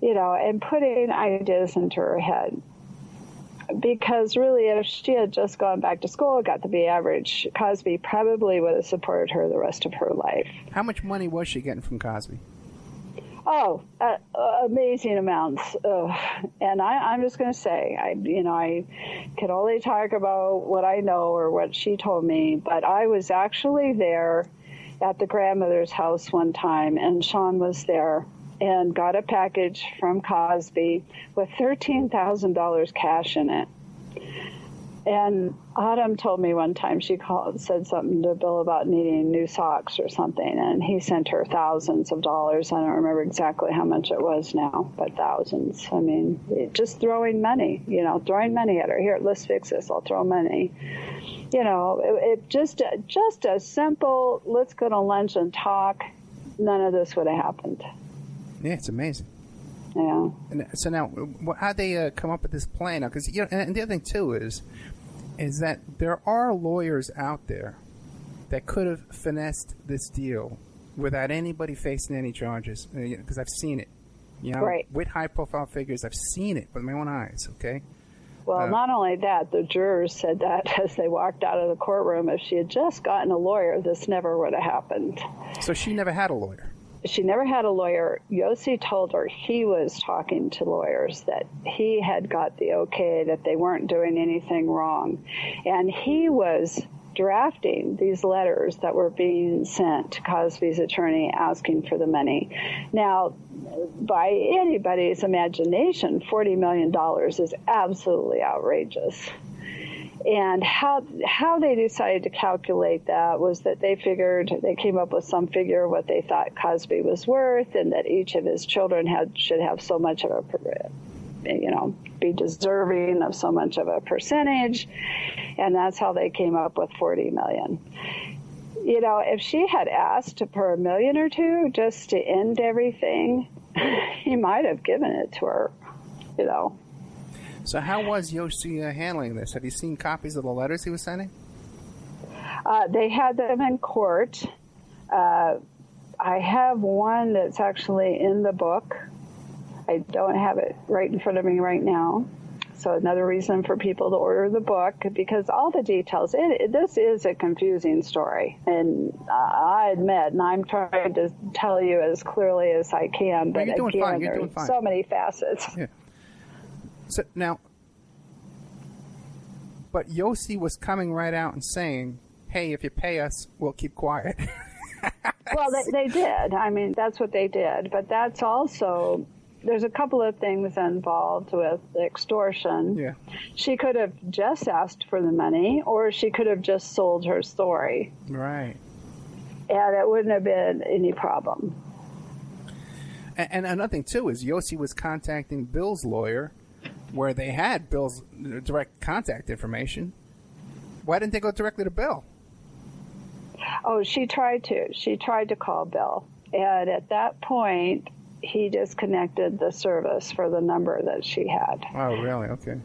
S3: You know, and putting ideas into her head. Because really, if she had just gone back to school, got the B average, Cosby probably would have supported her the rest of her life.
S2: How much money was she getting from Cosby?
S3: Oh, uh, uh, amazing amounts. Ugh. And I, I'm just going to say, I, you know, I can only talk about what I know or what she told me, but I was actually there at the grandmother's house one time, and Shawn was there and got a package from Cosby with $13,000 cash in it. And Autumn told me one time she called, said something to Bill about needing new socks or something, and he sent her thousands of dollars. I don't remember exactly how much it was now, but thousands. I mean, just throwing money, you know, throwing money at her. Here, let's fix this. I'll throw money. You know, it, it just just a simple let's go to lunch and talk. None of this would have happened.
S2: Yeah, it's amazing.
S3: Yeah.
S2: And so now, how they uh, come up with this plan? Because you know, and the other thing too is, is that there are lawyers out there that could have finessed this deal without anybody facing any charges. Because I've seen it, you know,
S3: Right.
S2: with high-profile figures. I've seen it with my own eyes. Okay.
S3: Well,
S2: Uh,
S3: not only that, the jurors said that as they walked out of the courtroom, if she had just gotten a lawyer, this never would have happened.
S2: So she never had a lawyer.
S3: She never had a lawyer. Yossi told her he was talking to lawyers, that he had got the okay, that they weren't doing anything wrong. And he was drafting these letters that were being sent to Cosby's attorney asking for the money. Now, by anybody's imagination, $40 million is absolutely outrageous. And how how they decided to calculate that was that they figured they came up with some figure what they thought Cosby was worth, and that each of his children had should have so much of a you know be deserving of so much of a percentage, and that's how they came up with forty million. You know, if she had asked for a million or two just to end everything, he might have given it to her. You know.
S2: So how was Yossi handling this? Have you seen copies of the letters he was sending?
S3: Uh, they had them in court. Uh, I have one that's actually in the book. I don't have it right in front of me right now. So another reason for people to order the book because all the details. It, it, this is a confusing story, and uh, I admit, and I'm trying to tell you as clearly as I can. But
S2: you're doing
S3: again,
S2: fine, you're
S3: there's
S2: doing fine.
S3: so many facets.
S2: Yeah. So now, but Yossi was coming right out and saying, "Hey, if you pay us, we'll keep quiet."
S3: well, they, they did. I mean, that's what they did. But that's also, there's a couple of things involved with extortion.
S2: yeah.
S3: She could have just asked for the money, or she could have just sold her story,
S2: Right.
S3: and it wouldn't have been any problem.
S2: And, and another thing too is Yossi was contacting Bill's lawyer where they had Bill's direct contact information. Why didn't they go directly to Bill?
S3: Oh, she tried to. She tried to call Bill. And at that point, he disconnected the service for the number that she had.
S2: Oh, really? Okay.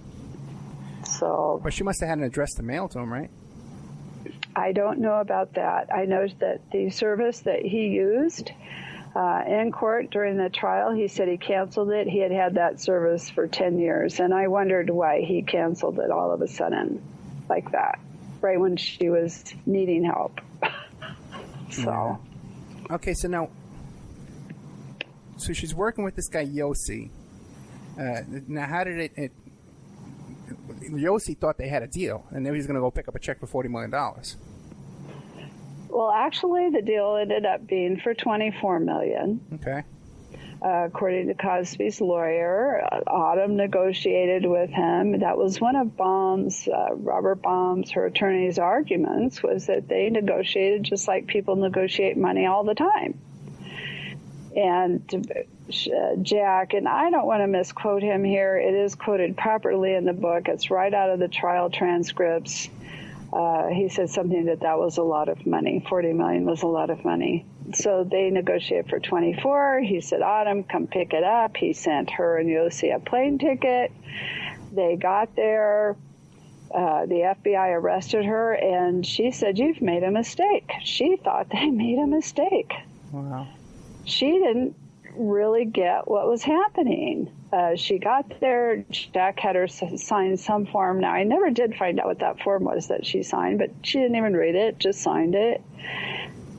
S3: So.
S2: But she must have had an address to mail to him, right?
S3: I don't know about that. I know that the service that he used uh, in court during the trial, he said he canceled it. He had had that service for 10 years, and I wondered why he canceled it all of a sudden like that, right when she was needing help. so.
S2: Okay, so now, so she's working with this guy Yossi. Uh, now, how did it, it? Yossi thought they had a deal, and then he's going to go pick up a check for forty million dollars.
S3: Well, actually, the deal ended up being for twenty-four million.
S2: Okay.
S3: Uh, according to Cosby's lawyer, uh, Autumn negotiated with him. That was one of Baum's, uh, Robert Baum's, her attorney's arguments was that they negotiated just like people negotiate money all the time. And uh, Jack, and I don't want to misquote him here. It is quoted properly in the book. It's right out of the trial transcripts. Uh, he said something that that was a lot of money. 40 million was a lot of money. So they negotiated for 24. He said, Autumn, come pick it up. He sent her and Yossi a plane ticket. They got there. Uh, the FBI arrested her, and she said, You've made a mistake. She thought they made a mistake.
S2: Wow.
S3: She didn't really get what was happening. Uh, she got there. Jack had her sign some form. Now, I never did find out what that form was that she signed, but she didn't even read it, just signed it.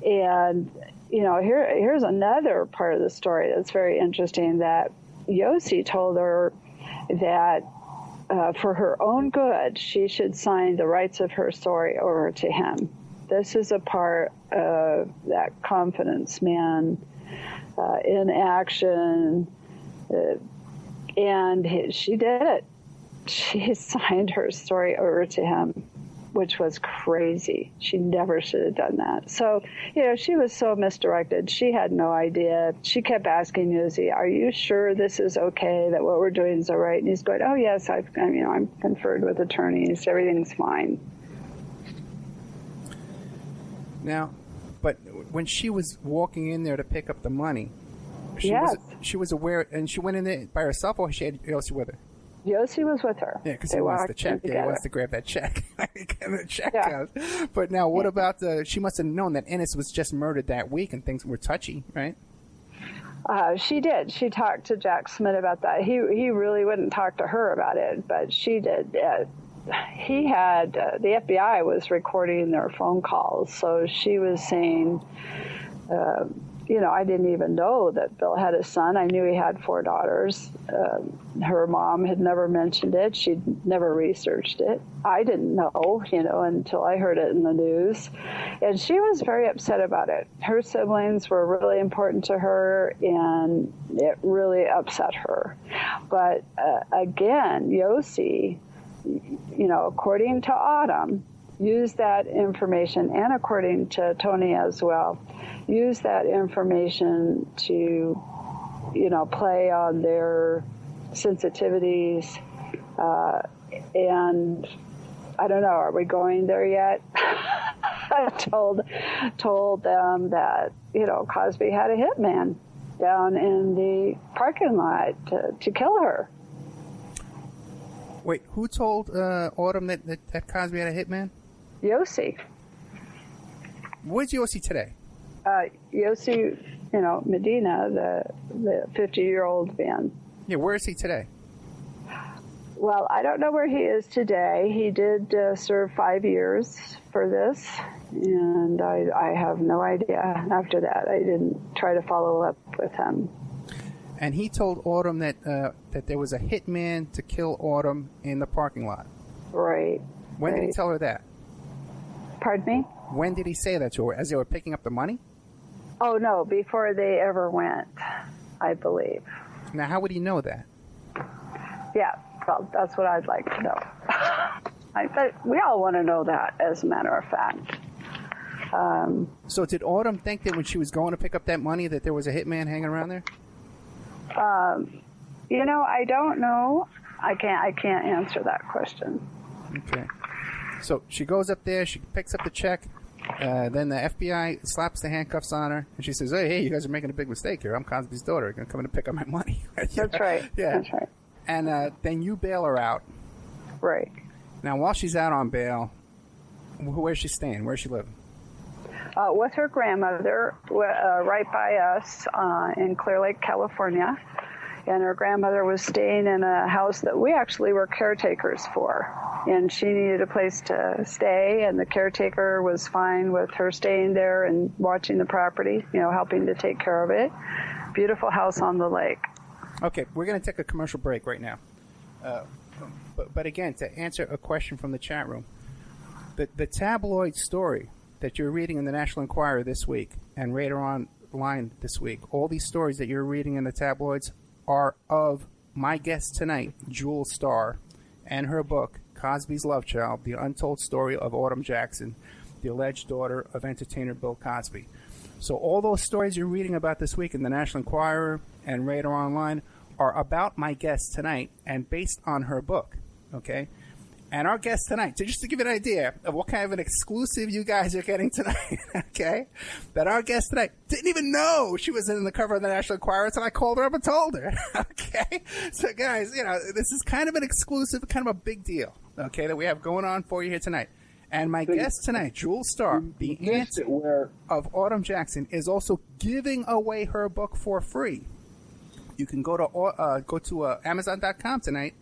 S3: And, you know, here here's another part of the story that's very interesting that Yossi told her that uh, for her own good, she should sign the rights of her story over to him. This is a part of that confidence man uh, in action. Uh, and she did it. She signed her story over to him, which was crazy. She never should have done that. So, you know, she was so misdirected. She had no idea. She kept asking Yossi, "Are you sure this is okay? That what we're doing is all right?" And he's going, "Oh yes, I've, you know, I'm conferred with attorneys. Everything's fine."
S2: Now, when she was walking in there to pick up the money, she
S3: yes.
S2: was she was aware, and she went in there by herself, or she had Yossi with her.
S3: Yossi was with her.
S2: Yeah, because he wants the check. Yeah, he wants to grab that check. the check yeah. Out. But now, what yeah. about the? She must have known that Ennis was just murdered that week, and things were touchy, right?
S3: Uh, she did. She talked to Jack Schmitt about that. He he really wouldn't talk to her about it, but she did. Uh, he had uh, the FBI was recording their phone calls, so she was saying. Uh, you know, I didn't even know that Bill had a son. I knew he had four daughters. Um, her mom had never mentioned it. She'd never researched it. I didn't know, you know, until I heard it in the news. And she was very upset about it. Her siblings were really important to her, and it really upset her. But uh, again, Yossi, you know, according to Autumn, use that information, and according to Tony as well, use that information to, you know, play on their sensitivities. Uh, and I don't know, are we going there yet? I told told them that you know Cosby had a hitman down in the parking lot to, to kill her.
S2: Wait, who told uh, Autumn that, that, that Cosby had a hitman?
S3: Yossi.
S2: Where's Yossi today?
S3: uh, Yossi, you know, Medina, the the 50 year old man.
S2: Yeah, where is he today?
S3: Well, I don't know where he is today. He did uh, serve five years for this, and I, I have no idea after that. I didn't try to follow up with him.
S2: And he told Autumn that uh, that there was a hitman to kill Autumn in the parking lot.
S3: Right.
S2: When
S3: right.
S2: did he tell her that?
S3: Pardon me?
S2: When did he say that to her? As they were picking up the money?
S3: Oh, no, before they ever went, I believe.
S2: Now, how would he know that?
S3: Yeah, well, that's what I'd like to know. I, we all want to know that, as a matter of fact. Um,
S2: so, did Autumn think that when she was going to pick up that money that there was a hitman hanging around there?
S3: Um, you know, I don't know. I can't. I can't answer that question.
S2: Okay. So she goes up there. She picks up the check. Uh, then the FBI slaps the handcuffs on her, and she says, "Hey, hey, you guys are making a big mistake here. I'm Cosby's daughter. You're gonna come in and pick up my money."
S3: That's right.
S2: Yeah.
S3: That's right.
S2: And uh, then you bail her out.
S3: Right.
S2: Now, while she's out on bail, where's she staying? Where's she living?
S3: Uh, with her grandmother uh, right by us uh, in Clear Lake, California. And her grandmother was staying in a house that we actually were caretakers for. And she needed a place to stay, and the caretaker was fine with her staying there and watching the property, you know, helping to take care of it. Beautiful house on the lake.
S2: Okay, we're going to take a commercial break right now. Uh, but, but again, to answer a question from the chat room, the, the tabloid story that you're reading in the National Enquirer this week and Radar Online this week, all these stories that you're reading in the tabloids are of my guest tonight, Jewel Star, and her book, Cosby's Love Child The Untold Story of Autumn Jackson, the alleged daughter of entertainer Bill Cosby. So all those stories you're reading about this week in the National Enquirer and Radar Online are about my guest tonight and based on her book. Okay? And our guest tonight, so just to give you an idea of what kind of an exclusive you guys are getting tonight, okay? That our guest tonight didn't even know she was in the cover of the National Enquirer until I called her up and told her, okay? So guys, you know, this is kind of an exclusive, kind of a big deal, okay, that we have going on for you here tonight. And my guest tonight, Jewel Star, the aunt
S5: where
S2: of Autumn Jackson, is also giving away her book for free. You can go to uh, go to uh, Amazon.com tonight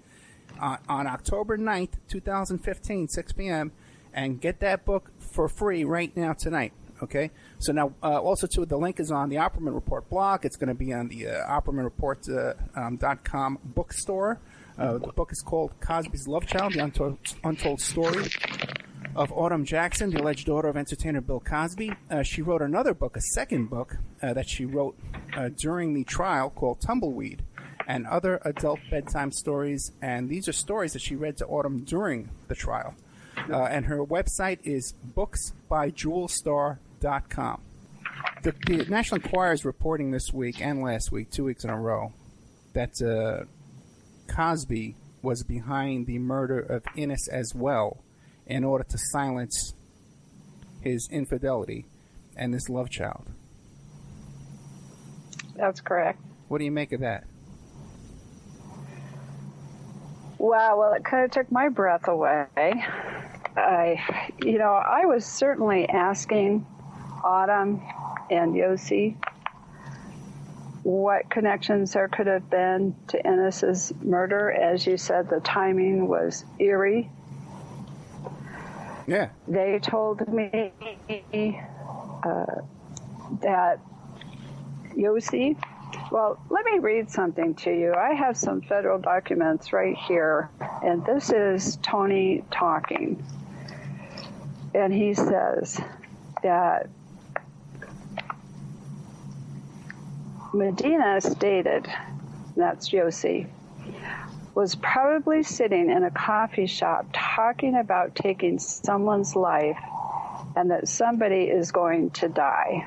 S2: uh, on October 9th, 2015, 6 p.m., and get that book for free right now tonight. Okay, so now uh, also too, the link is on the Opperman Report blog. It's going to be on the uh, OppermanReport.com uh, um, bookstore. Uh, the book is called Cosby's Love Child: The Untold, Untold Story of Autumn Jackson, the alleged daughter of entertainer Bill Cosby. Uh, she wrote another book, a second book uh, that she wrote uh, during the trial called Tumbleweed and other adult bedtime stories. And these are stories that she read to Autumn during the trial. Uh, and her website is booksbyjewelstar.com. The, the National Enquirer is reporting this week and last week, two weeks in a row, that uh, Cosby was behind the murder of Ennis as well in order to silence his infidelity and this love child.
S3: That's correct.
S2: What do you make of that?
S3: Wow, well, it kind of took my breath away. I, you know, I was certainly asking Autumn and Yossi what connections there could have been to Ennis's murder. As you said, the timing was eerie.
S2: Yeah.
S3: They told me uh, that Yossi well, let me read something to you. I have some federal documents right here, and this is Tony talking. And he says that Medina stated, that's Yossi, was probably sitting in a coffee shop talking about taking someone's life and that somebody is going to die.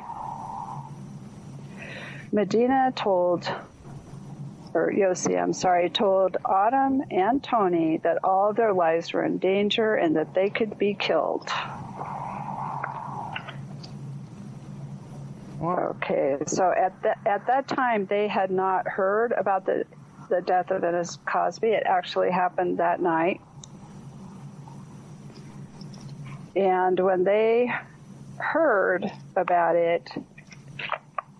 S3: Medina told, or Yossi, I'm sorry, told Autumn and Tony that all their lives were in danger and that they could be killed. Okay, so at the, at that time they had not heard about the the death of Ennis Cosby. It actually happened that night, and when they heard about it,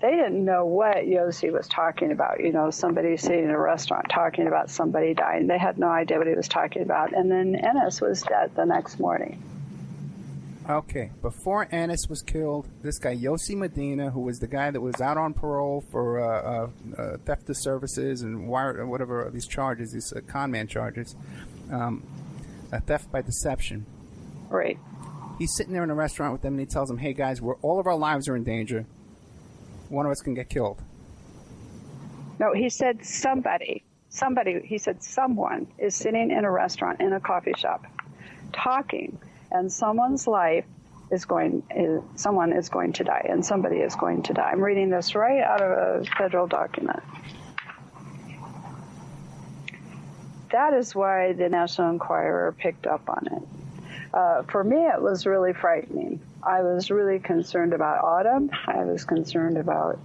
S3: they didn't know what Yossi was talking about. You know, somebody sitting in a restaurant talking about somebody dying. They had no idea what he was talking about. And then Ennis was dead the next morning.
S2: Okay, before Ennis was killed, this guy Yossi Medina, who was the guy that was out on parole for uh, uh, uh, theft of services and wire, whatever these charges, these uh, con man charges, um, theft by deception.
S3: Right.
S2: He's sitting there in a restaurant with them, and he tells them, "Hey guys, we're all of our lives are in danger. One of us can get killed."
S3: No, he said somebody, somebody. He said someone is sitting in a restaurant in a coffee shop, talking and someone's life is going is, someone is going to die and somebody is going to die i'm reading this right out of a federal document that is why the National Enquirer picked up on it. Uh, for me, it was really frightening. I was really concerned about Autumn. I was concerned about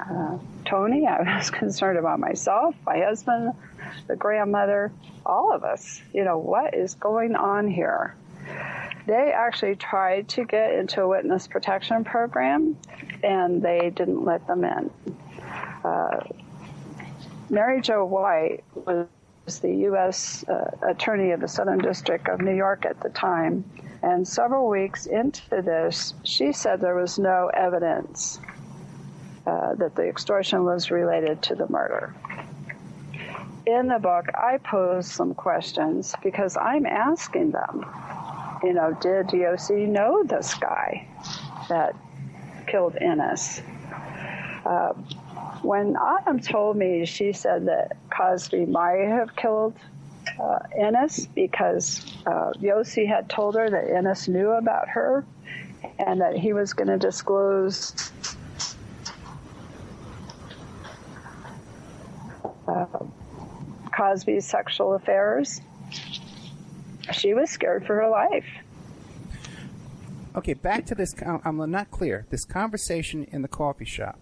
S3: uh, Tony. I was concerned about myself, my husband, the grandmother, all of us. You know, what is going on here? They actually tried to get into a witness protection program and they didn't let them in. Uh, Mary Jo White was the U.S. Uh, Attorney of the Southern District of New York at the time. And several weeks into this, she said there was no evidence uh, that the extortion was related to the murder. In the book, I pose some questions because I'm asking them, you know, did DOC know this guy that killed Ennis? Uh, when Autumn told me, she said that Cosby might have killed uh, Ennis because uh, Yossi had told her that Ennis knew about her and that he was going to disclose uh, Cosby's sexual affairs. She was scared for her life.
S2: Okay, back to this. I'm not clear. This conversation in the coffee shop.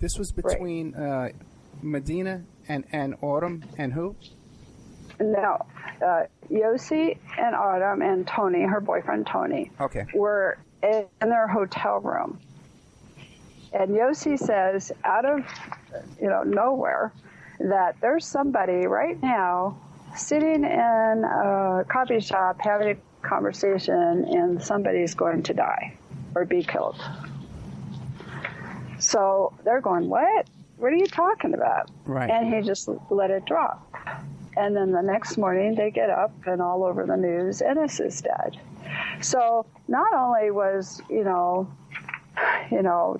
S2: This was between right. uh, Medina and, and Autumn and who?
S3: No, uh, Yossi and Autumn and Tony, her boyfriend Tony,
S2: okay.
S3: were in their hotel room. And Yossi says, out of you know nowhere, that there's somebody right now sitting in a coffee shop having a conversation, and somebody's going to die or be killed. So they're going, What? What are you talking about?
S2: Right.
S3: And he just let it drop. And then the next morning they get up and all over the news, Ennis is dead. So not only was, you know, you know,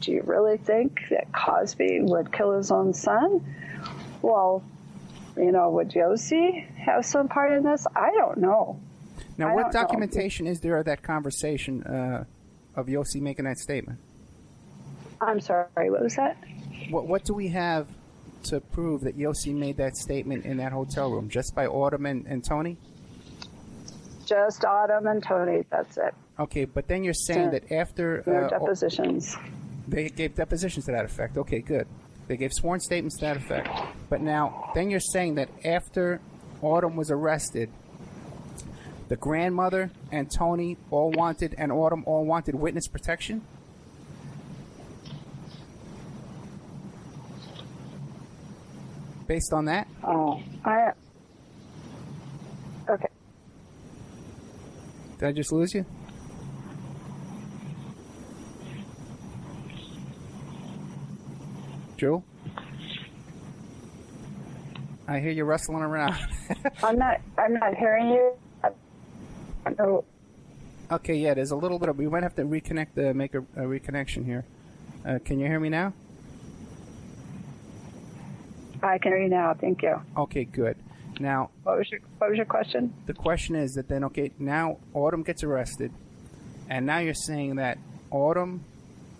S3: do you really think that Cosby would kill his own son? Well, you know, would Yossi have some part in this? I don't know.
S2: Now, I what documentation know. is there of that conversation uh, of Yossi making that statement?
S3: I'm sorry, what was that?
S2: What, what do we have to prove that Yossi made that statement in that hotel room? Just by Autumn and, and Tony?
S3: Just Autumn and Tony, that's it.
S2: Okay, but then you're saying that after.
S3: Uh, depositions.
S2: They gave depositions to that effect. Okay, good. They gave sworn statements to that effect. But now, then you're saying that after Autumn was arrested, the grandmother and Tony all wanted, and Autumn all wanted witness protection? Based on that?
S3: Oh, I. Okay.
S2: Did I just lose you? Joe? I hear you rustling around.
S3: I'm not. I'm not hearing you. No.
S2: Okay, yeah. There's a little bit of. We might have to reconnect the make a, a reconnection here. Uh, can you hear me now?
S3: I can hear you now. Thank you.
S2: Okay, good. Now,
S3: what was your what was your question?
S2: The question is that then okay, now Autumn gets arrested, and now you're saying that Autumn,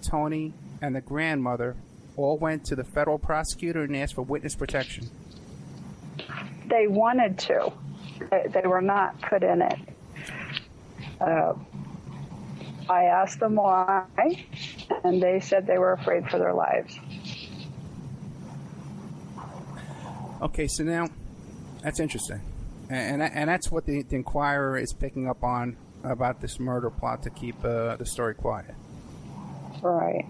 S2: Tony, and the grandmother all went to the federal prosecutor and asked for witness protection.
S3: They wanted to. They were not put in it. Uh, I asked them why, and they said they were afraid for their lives.
S2: Okay, so now that's interesting, and and, and that's what the, the, Enquirer is picking up on about this murder plot to keep uh, the story quiet.
S3: Right.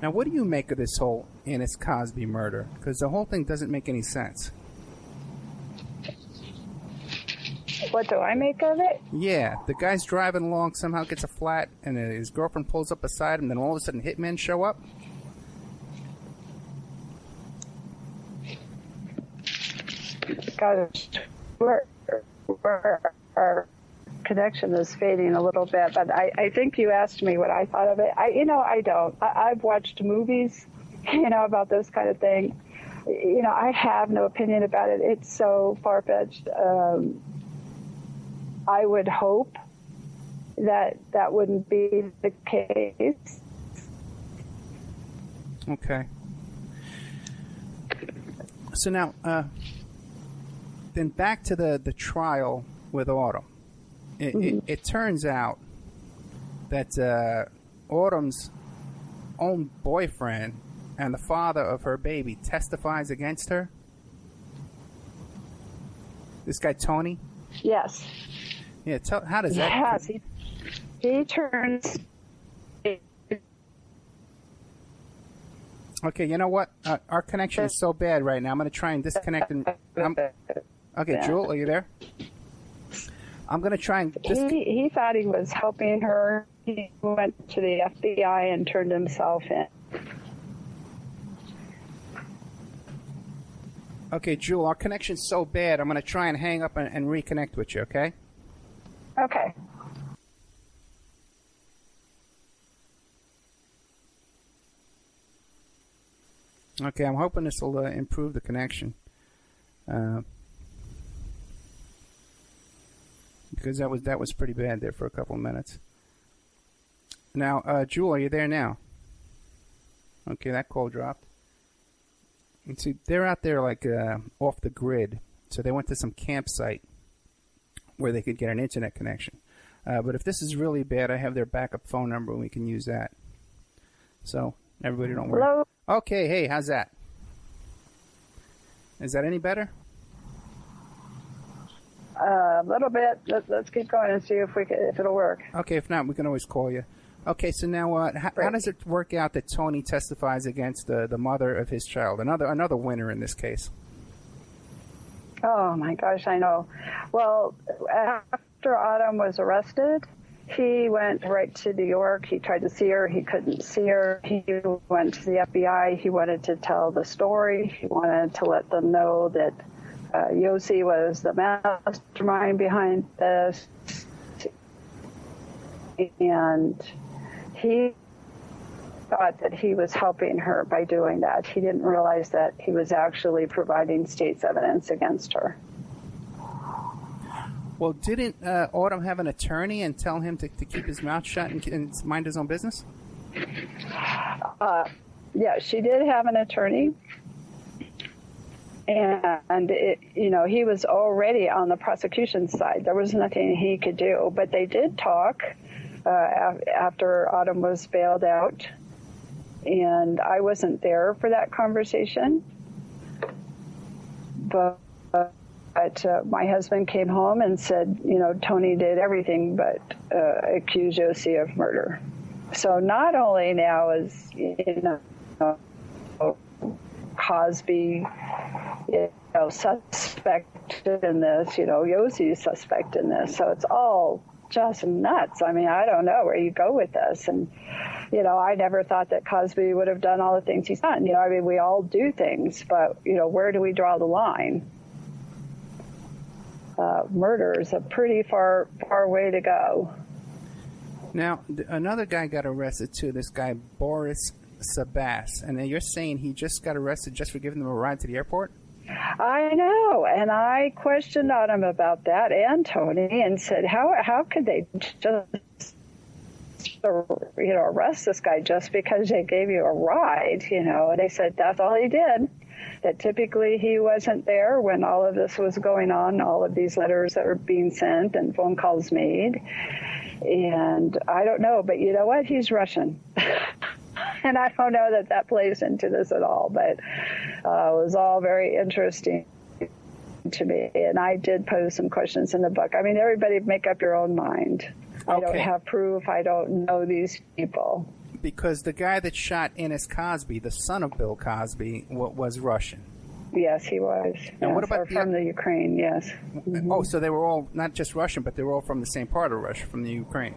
S2: Now, what do you make of this whole Ennis Cosby murder? Because the whole thing doesn't make any sense.
S3: What do I make of it?
S2: Yeah, the guy's driving along, somehow gets a flat, and his girlfriend pulls up beside him. And then all of a sudden, hitmen show up.
S3: Gosh, we're, we're, our connection is fading a little bit. But I, I think you asked me what I thought of it. I, you know, I don't. I, I've watched movies, you know, about this kind of thing. You know, I have no opinion about it. It's so far fetched. Um, I would hope that that wouldn't be the case.
S2: Okay. So now, uh, then back to the, the trial with Autumn. It, it, it turns out that uh, Autumn's own boyfriend and the father of her baby testifies against her. This guy Tony.
S3: Yes.
S2: Yeah. Tell how does that?
S3: Yes. He, he turns.
S2: Okay. You know what? Uh, our connection is so bad right now. I'm going to try and disconnect. And I'm, okay, Jewel, are you there? I'm going to try and.
S3: He, he thought he was helping her. He went to the FBI and turned himself in.
S2: okay, Jewel, our connection's so bad. I'm going to try and hang up and, and reconnect with you. Okay.
S3: Okay.
S2: Okay, I'm hoping this will uh, improve the connection. Uh, because that was that was pretty bad there for a couple of minutes. Now, uh, Jewel, are you there now? Okay, that call dropped. And see, they're out there like uh, off the grid, so they went to some campsite where they could get an internet connection. Uh, but if this is really bad, I have their backup phone number, and we can use that. So everybody, don't worry.
S3: Hello.
S2: Okay, hey, how's that? Is that any better?
S3: A little bit. Let, let's keep going and see if we can, if it'll work.
S2: Okay, if not, we can always call you. Okay, so now, uh, how, how does it work out that Tony testifies against the, the mother of his child? Another another winner in this case.
S3: Oh my gosh, I know. Well, after Autumn was arrested, he went right to New York. He tried to see her. He couldn't see her. He went to the FBI. He wanted to tell the story. He wanted to let them know that uh, Yossi was the mastermind behind this. And he thought that he was helping her by doing that. He didn't realize that he was actually providing state's evidence against her.
S2: Well, didn't uh, Autumn have an attorney and tell him to, to keep his mouth shut and, and mind his own business?
S3: Yeah, she did have an attorney. And it, you know, he was already on the prosecution side. There was nothing he could do, but they did talk uh, after Autumn was bailed out, and I wasn't there for that conversation. But, but uh, my husband came home and said, you know, Tony did everything but uh, accuse Josie of murder. So not only now is you know Cosby, you know, suspect in this, you know, Yossi's suspect in this. So it's all just nuts. I mean, I don't know where you go with this. And, you know, I never thought that Cosby would have done all the things he's done. You know, I mean, we all do things, but, you know, where do we draw the line? Uh, murder is a pretty far, far way to go.
S2: Now, another guy got arrested too. This guy Boris Sabas, and you're saying he just got arrested just for giving them a ride to the airport?
S3: I know, and I questioned on him about that and Tony, and said, "How how could they just you know arrest this guy just because they gave you a ride?" You know, and they said that's all he did. That typically he wasn't there when all of this was going on, all of these letters that were being sent and phone calls made. And I don't know, but you know what? He's Russian. and I don't know that that plays into this at all, but uh, it was all very interesting to me. And I did pose some questions in the book. I mean, everybody make up your own mind. I don't have proof. I don't know these people.
S2: Because the guy that shot Ennis Cosby, the son of Bill Cosby, wa- was Russian.
S3: Yes, he was.
S2: And what about the
S3: from the Ukraine? Yes.
S2: Oh, so they were all not just Russian, but they were all from the same part of Russia, from the Ukraine.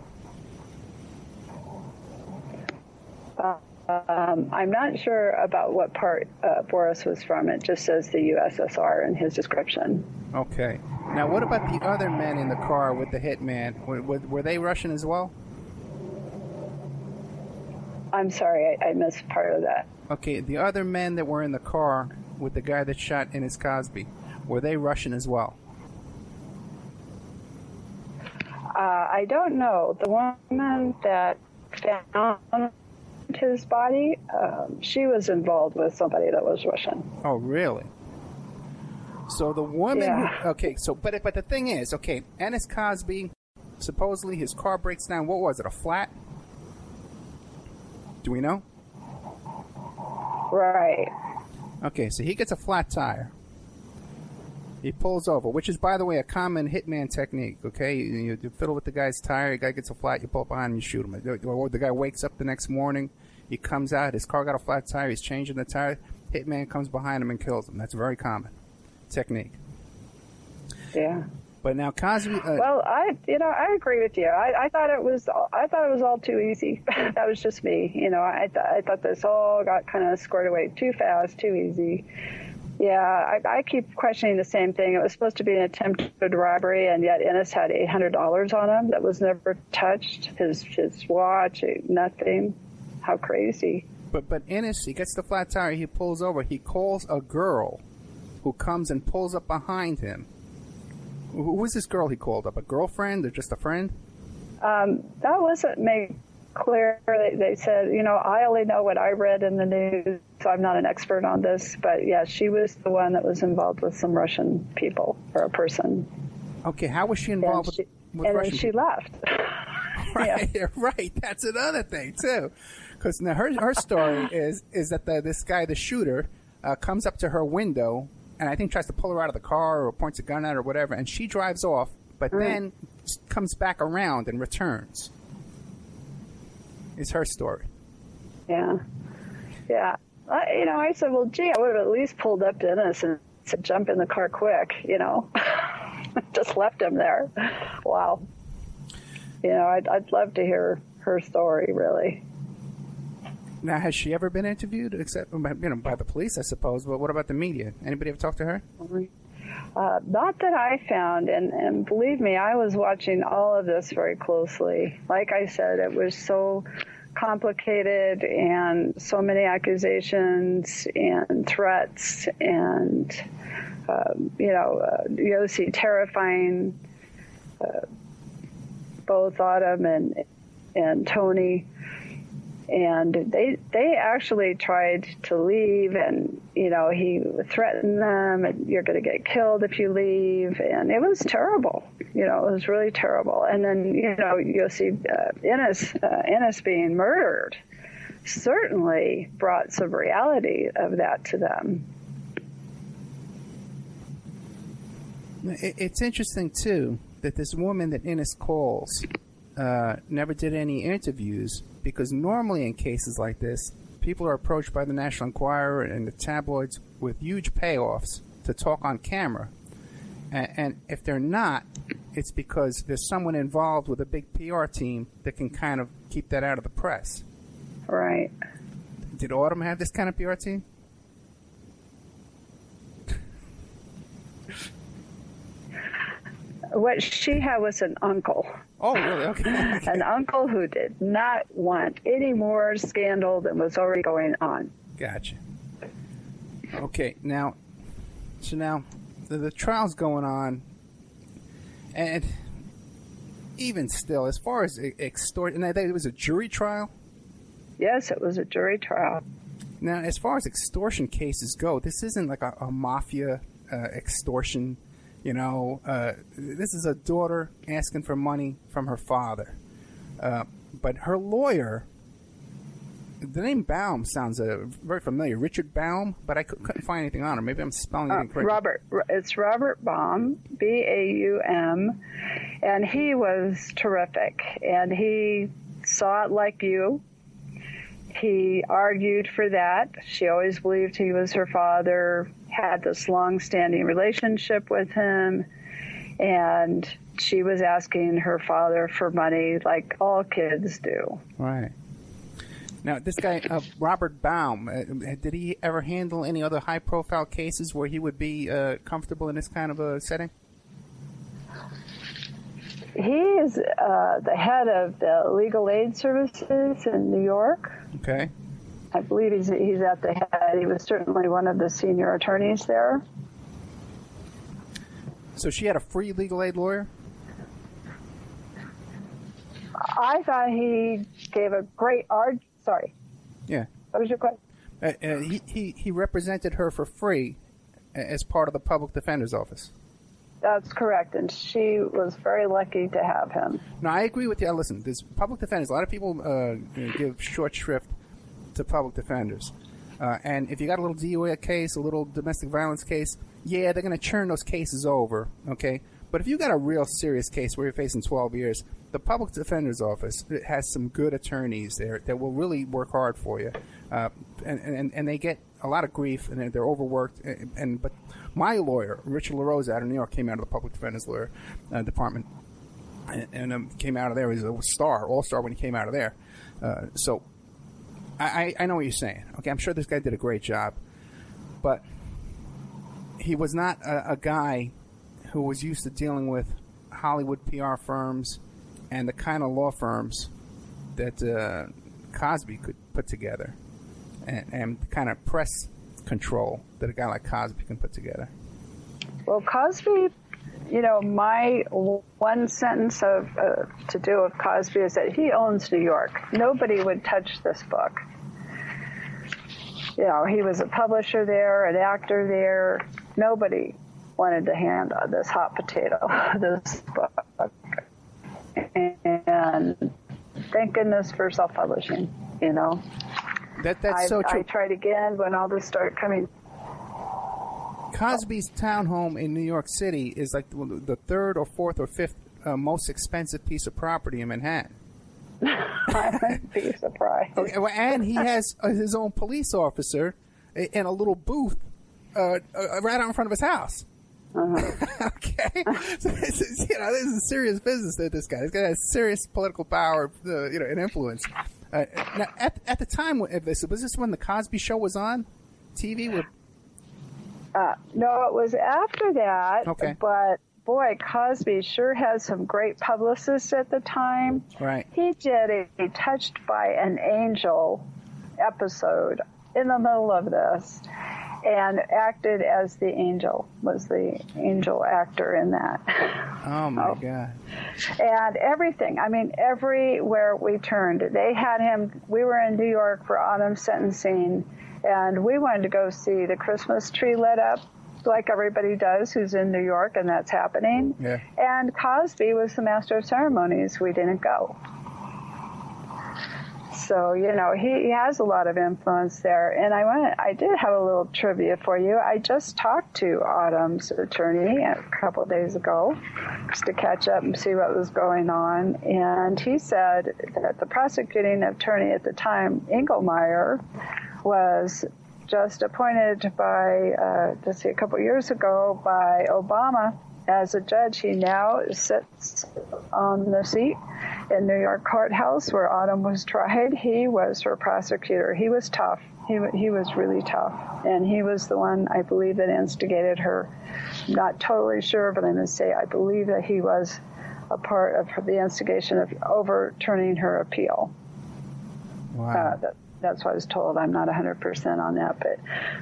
S3: Um, I'm not sure about what part uh, Boris was from. It just says the USSR in his description.
S2: Okay. Now, what about the other men in the car with the hitman? Were, were, they Russian as well?
S3: I'm sorry, I, I missed part of that.
S2: Okay, the other men that were in the car with the guy that shot Ennis Cosby, were they Russian as well?
S3: Uh, I don't know. The woman that found his body, um, she was involved with somebody that was Russian.
S2: Oh, really? So the woman,
S3: Yeah.
S2: who, okay, so but but the thing is, okay, Ennis Cosby, supposedly his car breaks down. What was it? A flat? Do we know?
S3: Right.
S2: Okay, so he gets a flat tire. He pulls over, which is, by the way, a common hitman technique. Okay, you, you fiddle with the guy's tire. The guy gets a flat. You pull up behind him, you shoot him. The guy wakes up the next morning. He comes out. His car got a flat tire. He's changing the tire. Hitman comes behind him and kills him. That's very common technique.
S3: Yeah.
S2: But now Cosby. Uh,
S3: Well, I, you know, I agree with you. I, I thought it was, I thought it was all too easy. that was just me. You know, I, th- I thought this all got kind of squared away too fast, too easy. Yeah, I, I keep questioning the same thing. It was supposed to be an attempted robbery, and yet Ennis had eight hundred dollars on him that was never touched. His his watch, nothing. How crazy!
S2: But but Ennis, he gets the flat tire. He pulls over. He calls a girl, who comes and pulls up behind him. Who was this girl he called up? A girlfriend or just a friend?
S3: Um, that wasn't made clear. They, they said, you know, I only know what I read in the news, so I'm not an expert on this. But yeah, she was the one that was involved with some Russian people or a person,
S2: Okay, how was she
S3: and,
S2: involved
S3: she,
S2: with, with
S3: and then
S2: Russian?
S3: she left.
S2: right, right. That's another thing too, because now her her story is is that the, this guy, the shooter, uh, comes up to her window and I think tries to pull her out of the car or points a gun at her or whatever, and she drives off, but then comes back around and returns. Is her story.
S3: Yeah, yeah. I, you know, I said, well, gee, I would have at least pulled up Dennis and said, jump in the car quick. You know, just left him there. Wow. You know, I'd, I'd love to hear her story, really.
S2: Now, has she ever been interviewed, except you know by the police, I suppose? But what about the media? Anybody ever talked to her?
S3: Uh, not that I found, and, and believe me, I was watching all of this very closely. Like I said, it was so complicated and so many accusations and threats and, um, you know, uh, Yossi terrifying uh, both Autumn and, and Tony and they they actually tried to leave and you know he threatened them you're going to get killed if you leave. And it was terrible you know it was really terrible. And then you know you'll see uh, Ennis uh, Ennis being murdered certainly brought some reality of that to them.
S2: It's interesting too that this woman that Ennis calls uh, never did any interviews because normally in cases like this, people are approached by the National Enquirer and the tabloids with huge payoffs to talk on camera, and, and if they're not, it's because there's someone involved with a big PR team that can kind of keep that out of the press.
S3: right
S2: Did Autumn have this kind of PR team?
S3: what she had was an uncle
S2: Oh, really? Okay.
S3: an uncle who did not want any more scandal than was already going on
S2: Gotcha. Okay, now, so now the, the trial's going on, and even still, as far as e- extort, and it was a jury trial.
S3: yes it was a jury trial
S2: Now, as far as extortion cases go, this isn't like a, a mafia uh, extortion. You know, uh, this is a daughter asking for money from her father, uh, but her lawyer. The name Baum sounds uh, very familiar. Richard Baum, but I couldn't find anything on him. Maybe I'm spelling it
S3: Uh,
S2: incorrectly.
S3: Robert, it's Robert Baum, B A U M, and he was terrific. And he saw it like you. He argued for that. She always believed he was her father, had this long standing relationship with him, and she was asking her father for money like all kids do.
S2: Right. Now, this guy, uh, Robert Baum, uh, did he ever handle any other high profile cases where he would be uh, comfortable in this kind of a setting?
S3: He is uh, the head of the legal aid services in New York.
S2: Okay.
S3: I believe he's, he's at the head. He was certainly one of the senior attorneys there.
S2: So she had a free legal aid lawyer?
S3: I thought he gave a great art. Sorry,
S2: Yeah.
S3: what was your question?
S2: Uh, uh, he, he, he represented her for free as part of the public defender's office.
S3: That's correct, and she was very lucky to have him.
S2: No, I agree with you. Listen, there's public defenders. A lot of people uh, give short shrift to public defenders. Uh, and if you got a little DUI case, a little domestic violence case, yeah, they're going to churn those cases over, okay? But if you got a real serious case where you're facing 12 years, the public defender's office has some good attorneys there that will really work hard for you, uh, and, and and they get a lot of grief and they're overworked. And, and but my lawyer, Richard LaRosa out of New York, came out of the public defender's lawyer uh, department, and, and um, came out of there. He was a star, all star when he came out of there. Uh, so I, I know what you're saying. Okay, I'm sure this guy did a great job, but he was not a, a guy who was used to dealing with Hollywood PR firms and the kind of law firms that uh, Cosby could put together, and, and the kind of press control that a guy like Cosby can put together.
S3: Well, Cosby, you know, my one sentence of uh, to do with Cosby is that he owns New York. Nobody would touch this book. You know, he was a publisher there, an actor there. Nobody wanted to hand this hot potato, this book. And thank goodness for self-publishing. You know,
S2: that that's
S3: I,
S2: so true.
S3: I tried again when all this started coming.
S2: Cosby's townhome in New York City is like the, the third or fourth or fifth uh, most expensive piece of property in Manhattan.
S3: I wouldn't be surprised.
S2: Okay, well, and he has uh, his own police officer in a little booth uh, uh, right out in front of his house. Uh-huh. okay, so this is, you know this is serious business that this guy. This guy has serious political power, uh, you know, and influence. Uh, now, at at the time this, was this when the Cosby Show was on TV? With
S3: uh, no, it was after that.
S2: Okay,
S3: but boy, Cosby sure had some great publicists at the time.
S2: Right.
S3: He did a, a Touched by an Angel episode in the middle of this and acted as the angel, was the angel actor in that.
S2: Oh my. God.
S3: And everything, I mean, everywhere we turned, they had him. We were in New York for autumn sentencing, and we wanted to go see the Christmas tree lit up like everybody does who's in New York, and that's happening.
S2: Yeah.
S3: And Cosby was the master of ceremonies. We didn't go. So you know he, he has a lot of influence there. And I want I did have a little trivia for you. I just talked to Autumn's attorney a couple of days ago, just to catch up and see what was going on. And he said that the prosecuting attorney at the time, Engelmayer, was just appointed by, uh, just a couple years ago, by Obama as a judge. He now sits on the seat in New York courthouse where Autumn was tried. He was her prosecutor. He was tough. He, he was really tough. And he was the one, I believe, that instigated her. I'm not totally sure, but I'm going to say I believe that he was a part of the instigation of overturning her appeal.
S2: Wow.
S3: Uh, that, that's what I was told. I'm not 100% on that, but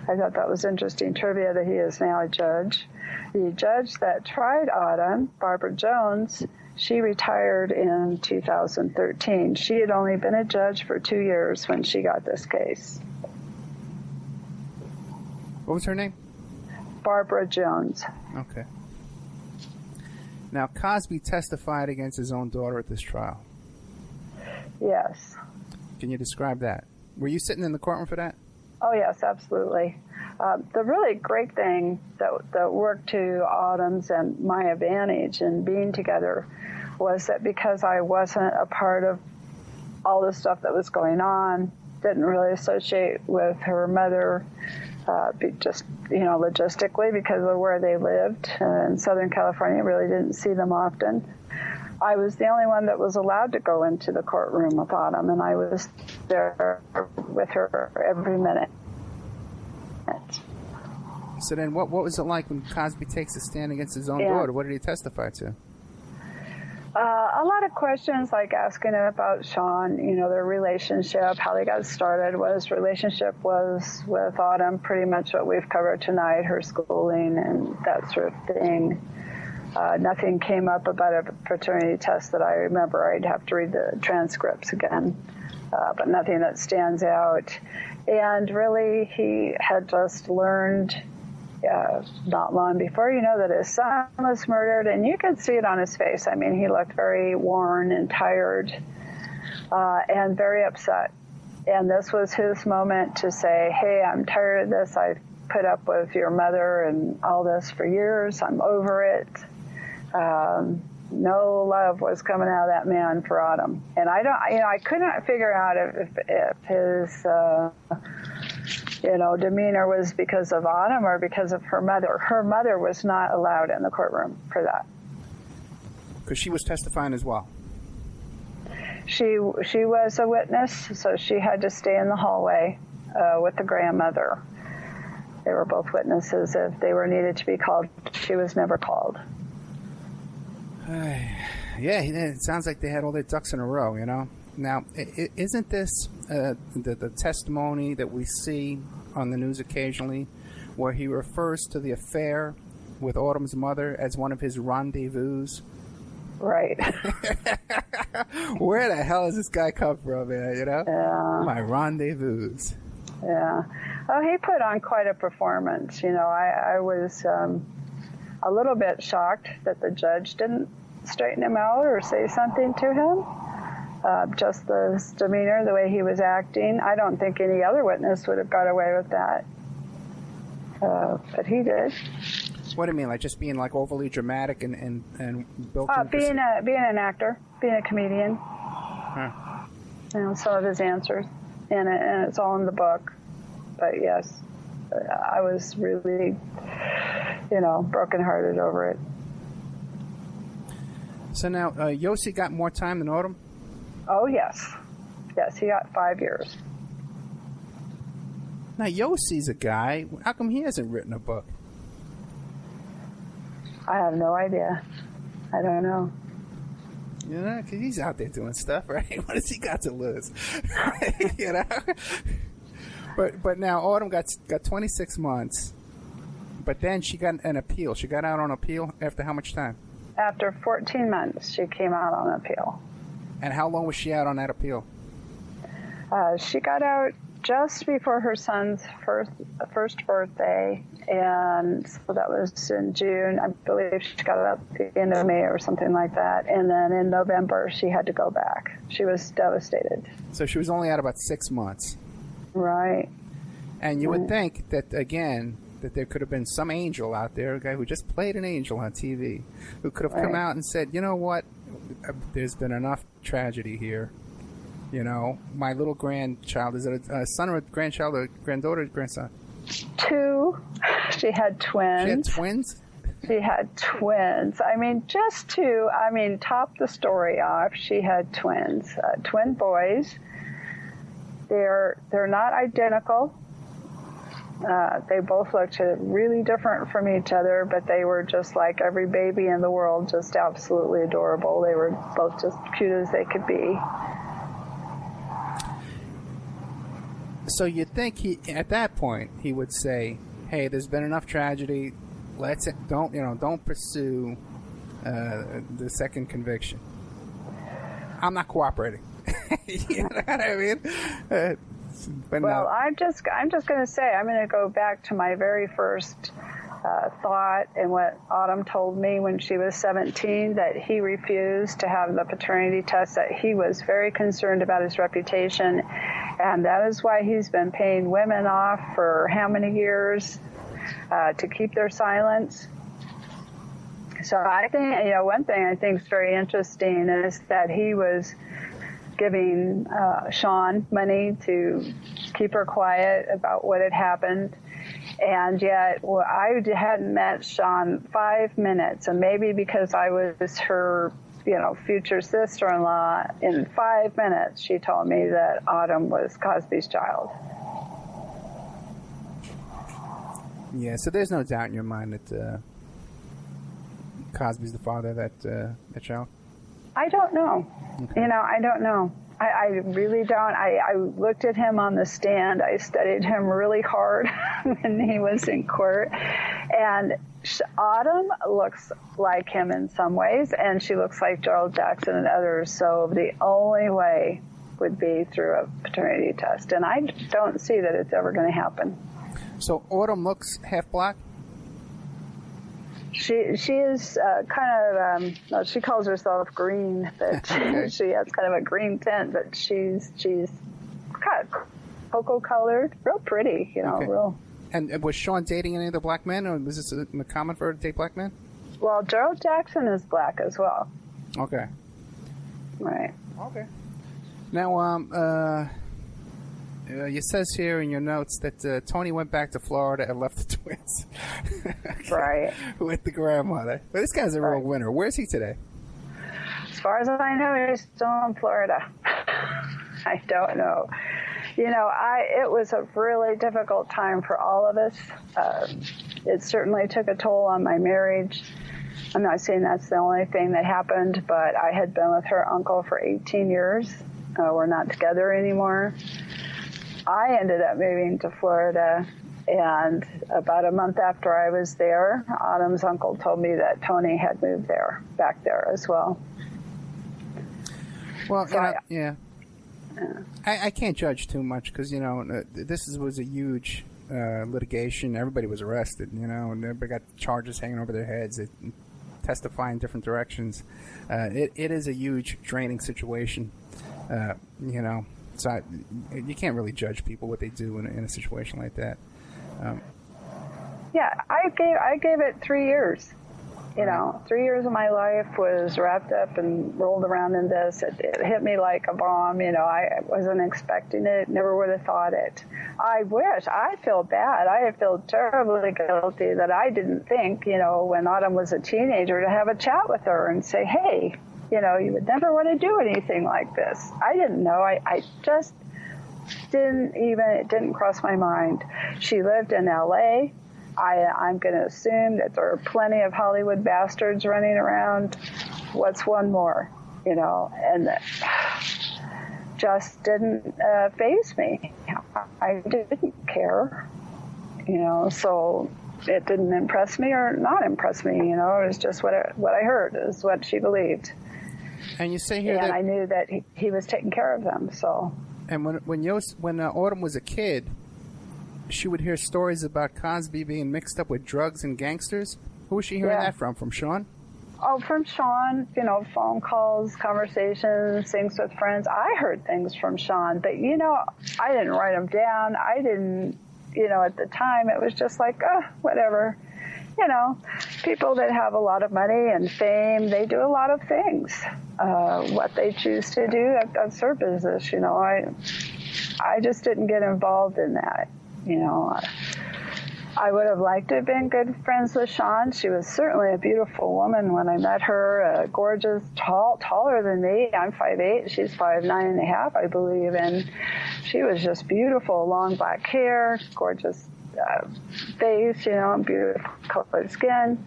S3: I thought that was interesting trivia that he is now a judge. The judge that tried Autumn, Barbara Jones, she retired in 2013. She had only been a judge for two years when she got this case.
S2: What was her name?
S3: Barbara Jones.
S2: Okay. Now, Cosby testified against his own daughter at this trial.
S3: Yes.
S2: Can you describe that? Were you sitting in the courtroom for that?
S3: Oh, yes, absolutely. Uh, the really great thing that, that worked to Autumn's and my advantage in being together was that because I wasn't a part of all the stuff that was going on, didn't really associate with her mother, uh, just you know logistically because of where they lived uh, in Southern California, really didn't see them often. I was the only one that was allowed to go into the courtroom with Autumn, and I was there with her every minute.
S2: So then, what what was it like when Cosby takes a stand against his own yeah. daughter? What did he testify to?
S3: Uh, a lot of questions like asking him about Shawn, you know, their relationship, how they got started, what his relationship was with Autumn, pretty much what we've covered tonight, her schooling and that sort of thing. Uh, nothing came up about a paternity test that I remember. I'd have to read the transcripts again, uh, but nothing that stands out. And really, he had just learned uh, not long before you know that his son was murdered, and you could see it on his face. I mean, he looked very worn and tired uh, and very upset. And this was his moment to say, Hey, I'm tired of this. I've put up with your mother and all this for years. I'm over it. Um, no love was coming out of that man for Autumn. And I don't, you know, I couldn't figure out if, if his, uh, you know, demeanor was because of Autumn or because of her mother. Her mother was not allowed in the courtroom for that.
S2: Because she was testifying as well.
S3: She she was a witness, so she had to stay in the hallway uh, with the grandmother. They were both witnesses. If they were needed to be called, she was never called.
S2: Yeah, it sounds like they had all their ducks in a row, you know. Now, isn't this uh, the, the testimony that we see on the news occasionally, where he refers to the affair with Autumn's mother as one of his rendezvous?
S3: Right.
S2: Where the hell does this guy come from, man? You know?
S3: Yeah.
S2: My rendezvous.
S3: Yeah. Oh, he put on quite a performance. You know, I, I was um, a little bit shocked that the judge didn't straighten him out or say something to him uh, just the demeanor, the way he was acting. I don't think any other witness would have got away with that, uh, but he did.
S2: What do you mean, like just being like overly dramatic and and and built?
S3: Uh, being a being an actor, being a comedian.
S2: Huh.
S3: You know, some of his answers, and, it, and it's all in the book. But yes, I was really, you know, brokenhearted over it.
S2: So now, uh, Yossi got more time than Autumn.
S3: Oh, yes. Yes, he got five years.
S2: Now, Yossi's a guy. How come he hasn't written a book?
S3: I have no idea. I don't know.
S2: You know, because he's out there doing stuff, right? What has he got to lose? you know? But but now Autumn got got 26 months, but then she got an appeal. She got out on appeal after how much time?
S3: After 14 months, she came out on appeal.
S2: And how long was she out on that appeal?
S3: Uh, she got out just before her son's first first birthday, and so that was in June. I believe she got out at the end of May or something like that. And then in November, she had to go back. She was devastated.
S2: So she was only out about six months.
S3: Right.
S2: And you would think that again that there could have been some angel out there, a guy who just played an angel on TV, who could have
S3: right.
S2: come out and said, you know what, there's been enough tragedy here. You know, my little grandchild is it a, a son or a grandchild, or a granddaughter, or grandson?
S3: Two. She had twins.
S2: She had twins.
S3: She had twins. I mean, just two. I mean, top the story off. She had twins, uh, twin boys. They're they're not identical. Uh, they both looked really different from each other, but they were just like every baby in the world, just absolutely adorable. They were both just cute as they could be.
S2: So you'd think he, at that point, he would say, "Hey, there's been enough tragedy. Let's don't you know don't pursue uh, the second conviction. I'm not cooperating." you know what I mean? Uh,
S3: well, no. I'm just I'm just going to say I'm going to go back to my very first uh, thought and what Autumn told me when she was 17 that he refused to have the paternity test. That he was very concerned about his reputation, and that is why he's been paying women off for how many years uh, to keep their silence. So I think you know one thing I think is very interesting is that he was giving uh, Shawn money to keep her quiet about what had happened. And yet, well, I hadn't met Shawn five minutes, and maybe because I was her, you know, future sister-in-law, in five minutes she told me that Autumn was Cosby's child.
S2: Yeah, so there's no doubt in your mind that uh, Cosby's the father that uh, that child.
S3: I don't know. Okay. You know, I don't know. I, I really don't. I, I, looked at him on the stand. I studied him really hard when he was in court. And Autumn looks like him in some ways, and she looks like Gerald Jackson and others. So the only way would be through a paternity test. And I don't see that it's ever going to happen.
S2: So Autumn looks half black?
S3: She she is uh, kind of um, well, she calls herself green, but
S2: Okay.
S3: she has kind of a green tint. But she's she's kind of cocoa colored, real pretty, you know,
S2: Okay.
S3: real.
S2: And was Shawn dating any of the black men, or was this common for her to date black men?
S3: Well, Gerald Jackson is black as well,
S2: Okay.
S3: right?
S2: Okay. Now, um, uh, uh, it says here in your notes that uh, Tony went back to Florida and left the twins.
S3: Right.
S2: With the grandmother. But this guy's a real
S3: Right.
S2: winner. Where's he today?
S3: As far as I know, he's still in Florida. I don't know. You know, I it was a really difficult time for all of us. Um, it certainly took a toll on my marriage. I'm not saying that's the only thing that happened, but I had been with her uncle for 18 years. Uh, we're not together anymore. I ended up moving to Florida, and about a month after I was there, Autumn's uncle told me that Tony had moved there, back there as well.
S2: Well, you
S3: So
S2: know,
S3: I-
S2: yeah. I, I can't judge too much because you know uh, this is, was a huge uh, litigation. Everybody was arrested, you know, and everybody got charges hanging over their heads. They testify in different directions. Uh, it, it is a huge draining situation, uh, you know. So I, you can't really judge people what they do in a, in a situation like that.
S3: Um, yeah, I gave I gave it three years. You know, three years of my life was wrapped up and rolled around in this. It, it hit me like a bomb. You know, I wasn't expecting it. Never would have thought it. I wish. I feel bad. I feel terribly guilty that I didn't think. You know, when Autumn was a teenager, to have a chat with her and say, "Hey, you know, you would never want to do anything like this." I didn't know. I, I just didn't even it didn't cross my mind. She lived in L.A. I, I'm going to assume that there are plenty of Hollywood bastards running around. What's one more, you know? And that just didn't uh, phase me. I didn't care, you know. So it didn't impress me or not impress me. You know, it was just what I, what I heard is what she believed,
S2: And you say here
S3: and
S2: that
S3: I knew that he, he was taking care of them. So.
S2: And when when Yos, when uh, Autumn was a kid, she would hear stories about Cosby being mixed up with drugs and gangsters. Who was she hearing
S3: Yeah.
S2: that from? From Shawn?
S3: Oh, from Shawn, you know, phone calls, conversations, things with friends. I heard things from Shawn, but you know, I didn't write them down. I didn't, you know, at the time it was just like, oh, whatever. You know, people that have a lot of money and fame, they do a lot of things. Uh, what they choose to do, that, that's their business. You know, I, I just didn't get involved in that. You know, I would have liked to have been good friends with Shawn. She was certainly a beautiful woman when I met her, uh, gorgeous, tall, taller than me. I'm 5'8", she's 5'9 and a half, I believe, and she was just beautiful, long black hair, gorgeous uh, face, you know, beautiful colored skin.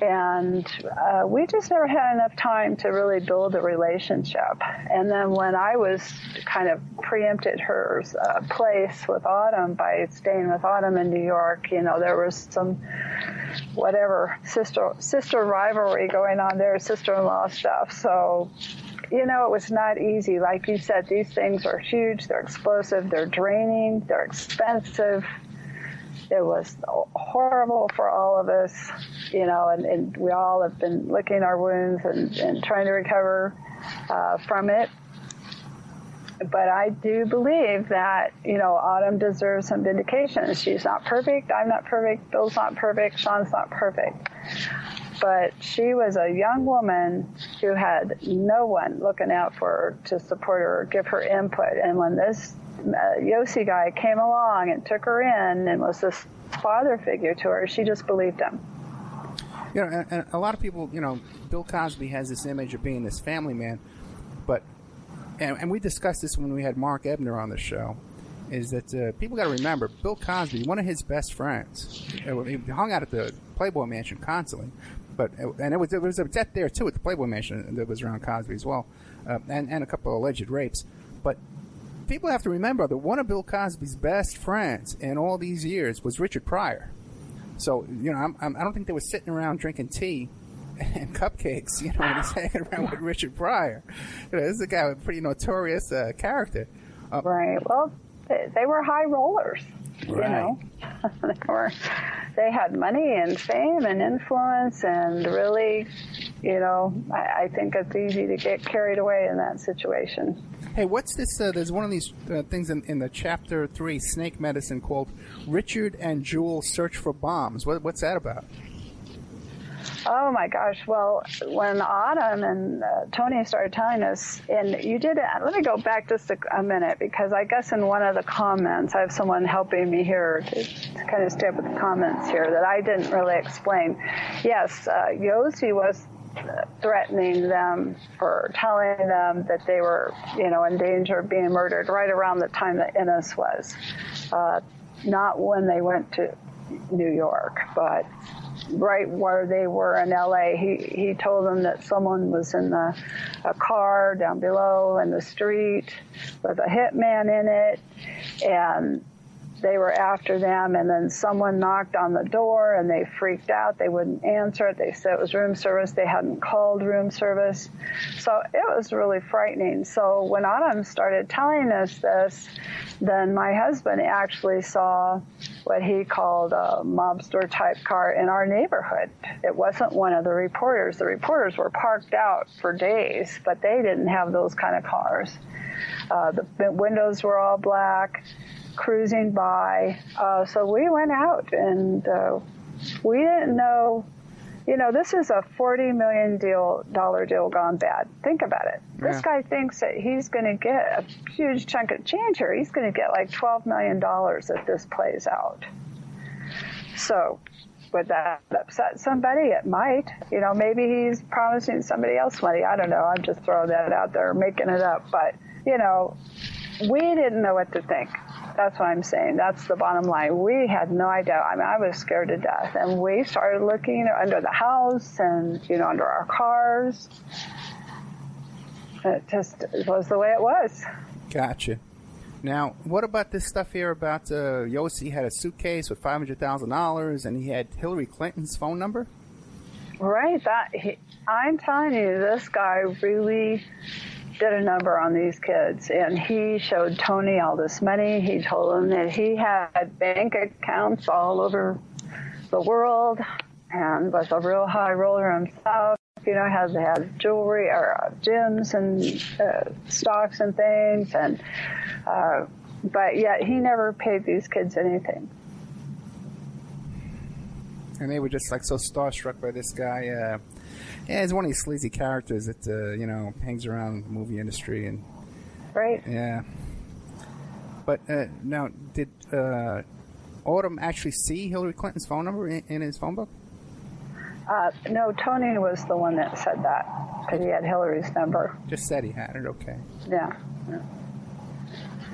S3: And uh, we just never had enough time to really build a relationship. And then when I was kind of preempted her uh, place with Autumn by staying with Autumn in New York, you know, there was some whatever sister sister rivalry going on there, sister-in-law stuff. So you know, it was not easy. Like you said, these things are huge, they're explosive, they're draining, they're expensive. It was horrible for all of us, you know, and, and we all have been licking our wounds and, and trying to recover uh, from it. But I do believe that, you know, Autumn deserves some vindication. She's not perfect. I'm not perfect. Bill's not perfect. Shawn's not perfect but she was a young woman who had no one looking out for her to support her or give her input. And when this uh, Yossi guy came along and took her in and was this father figure to her, she just believed him.
S2: You know, and, and a lot of people, you know, Bill Cosby has this image of being this family man, but and, and we discussed this when we had Mark Ebner on the show. Is that uh, people got to remember Bill Cosby, one of his best friends, uh, he hung out at the Playboy Mansion constantly, but and it was there was a death there too at the Playboy Mansion that was around Cosby as well, uh, and and a couple of alleged rapes, but people have to remember that one of Bill Cosby's best friends in all these years was Richard Pryor. So you know, I'm, I'm, I don't think they were sitting around drinking tea and cupcakes. You know, when he's hanging around with Richard Pryor. You know, this is a guy with a pretty notorious uh, character. Uh,
S3: Right. Well, they were high rollers. You know, they were they had money and fame and influence, and really, you know, I, I think it's easy to get carried away in that situation.
S2: Hey, what's this? Uh, there's one of these uh, things in, in the chapter three, snake medicine, called "Richard and Jewel Search for Bombs." What, what's that about?
S3: Oh my gosh! Well, when Autumn and uh, Tony started telling us, and you did it. Let me go back just a, a, minute because I guess in one of the comments, I have someone helping me here to, to kind of stay up with the comments here that I didn't really explain. Yes, uh, was threatening them for telling them that they were, you know, in danger of being murdered right around the time that Ennis was. Uh, not when they went to New York, but right where they were in LA. He he told them that someone was in the a car down below in the street with a hitman in it, and they were after them, and then someone knocked on the door and they freaked out. They wouldn't answer it. They said it was room service. They hadn't called room service. So it was really frightening. So when Autumn started telling us this, then my husband actually saw what he called a mobster type car in our neighborhood. It wasn't one of the reporters. The reporters were parked out for days, but they didn't have those kind of cars. Uh, the windows were all black cruising by. Uh, so we went out and uh, we didn't know. You know, this is a forty million deal dollar deal gone bad. Think about it. Yeah. This guy thinks that he's going to get a huge chunk of change here. He's going to get like twelve million dollars if this plays out. So, would that upset somebody? It might. You know, maybe he's promising somebody else money. I don't know. I'm just throwing that out there, making it up. But you know, we didn't know what to think. That's what I'm saying. That's the bottom line. We had no idea. I mean, I was scared to death. And we started looking under the house and, you know, under our cars. It just was the way it was.
S2: Gotcha. Now, what about this stuff here about uh, Yossi had a suitcase with five hundred thousand dollars, and he had Hillary Clinton's phone number?
S3: Right. That he, I'm telling you, this guy really did a number on these kids, and he showed Tony all this money. He told him that he had bank accounts all over the world and was a real high roller himself. You know, has had jewelry or uh, gyms and uh, stocks and things, and uh, but yet he never paid these kids anything.
S2: And they were just like so starstruck by this guy. Uh, yeah, he's one of these sleazy characters that uh, you know hangs around the movie industry and
S3: right.
S2: Yeah. But uh, now, did uh, Autumn actually see Hillary Clinton's phone number in, in his phone book?
S3: Uh, no, Tony was the one that said that because he had Hillary's number.
S2: Just said he had it. Okay.
S3: Yeah. yeah.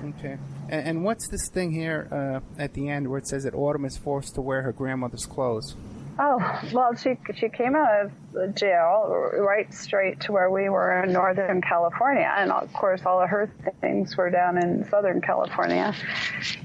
S2: Okay. And, and, what's this thing here uh, at the end where it says that Autumn is forced to wear her grandmother's clothes?
S3: Oh, well, she she came out of jail right straight to where we were in Northern California, and of course, all of her things were down in Southern California.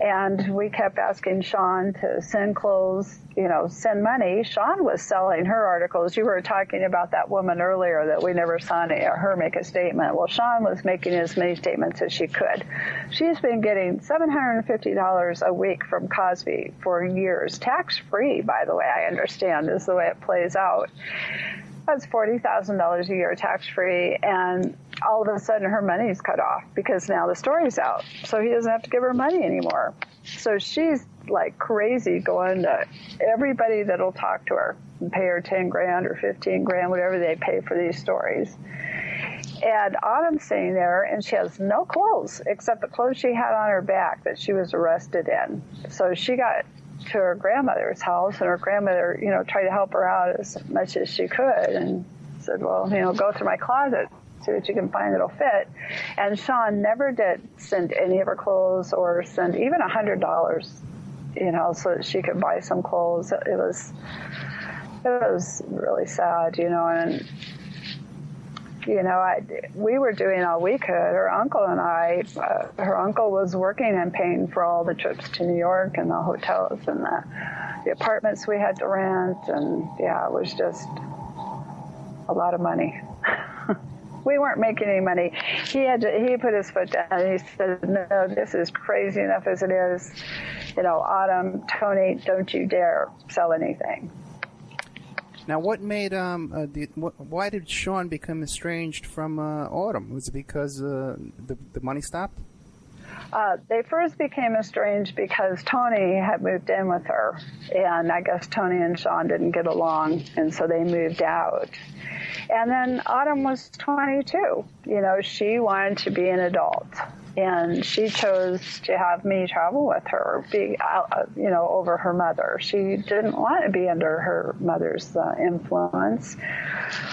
S3: And we kept asking Shawn to send clothes you know, send money. Shawn was selling her articles. You were talking about that woman earlier that we never saw any, uh, her make a statement. Well, Shawn was making as many statements as she could. She's been getting $750 a week from Cosby for years, tax free, by the way, I understand is the way it plays out. That's $40,000 a year tax free. And all of a sudden her money's cut off because now the story's out. So he doesn't have to give her money anymore. So she's like crazy going to everybody that'll talk to her and pay her 10 grand or 15 grand, whatever they pay for these stories. And Autumn's sitting there and she has no clothes except the clothes she had on her back that she was arrested in. So she got to her grandmother's house and her grandmother, you know, tried to help her out as much as she could and said, well, you know, go through my closet see what you can find that'll fit. And Shawn never did send any of her clothes or send even a hundred dollars you know, so that she could buy some clothes. It was, it was really sad, you know, and, you know, I, we were doing all we could. Her uncle and I, uh, her uncle was working and paying for all the trips to New York and the hotels and the, the apartments we had to rent. And yeah, it was just a lot of money. we weren't making any money. He had to, he put his foot down and he said, no, this is crazy enough as it is. You know, Autumn, Tony, don't you dare sell anything.
S2: Now, what made um, uh, what, why did Shawn become estranged from uh, Autumn? Was it because uh, the the money stopped?
S3: Uh, they first became estranged because Tony had moved in with her, and I guess Tony and Shawn didn't get along, and so they moved out. And then Autumn was 22. You know, she wanted to be an adult, and she chose to have me travel with her, be uh, you know over her mother. She didn't want to be under her mother's uh, influence.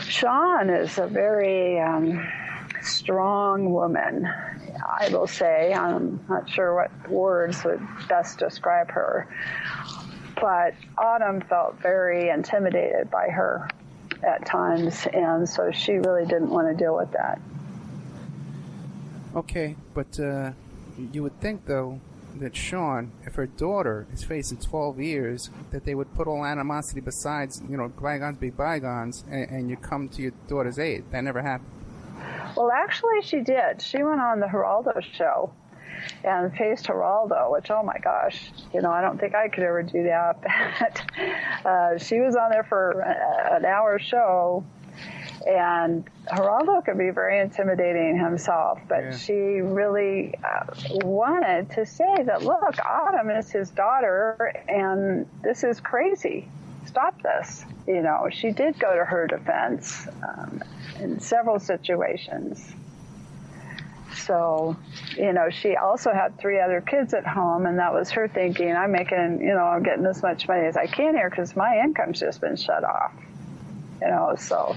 S3: Shawn is a very um, strong woman. I will say. I'm not sure what words would best describe her. But Autumn felt very intimidated by her at times, and so she really didn't want to deal with that.
S2: Okay, but uh, you would think, though, that Shawn, if her daughter is facing 12 years, that they would put all animosity besides, you know, bygones be bygones, and, and you come to your daughter's aid. That never happened.
S3: Well, actually, she did. She went on the Geraldo show and faced Geraldo, which, oh my gosh, you know, I don't think I could ever do that. But uh, she was on there for an hour show, and Geraldo could be very intimidating himself, but yeah. she really uh, wanted to say that, look, Autumn is his daughter, and this is crazy. Stop this. You know, she did go to her defense um, in several situations. So, you know, she also had three other kids at home, and that was her thinking, I'm making, you know, I'm getting as much money as I can here because my income's just been shut off. You know, so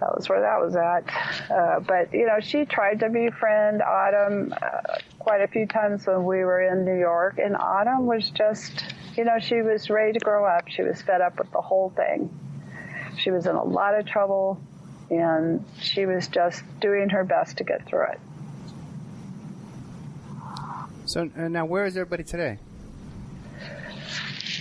S3: that was where that was at. Uh, but, you know, she tried to befriend Autumn uh, quite a few times when we were in New York, and Autumn was just, you know, she was ready to grow up. She was fed up with the whole thing. She was in a lot of trouble and she was just doing her best to get through it.
S2: So uh, now, where is everybody today?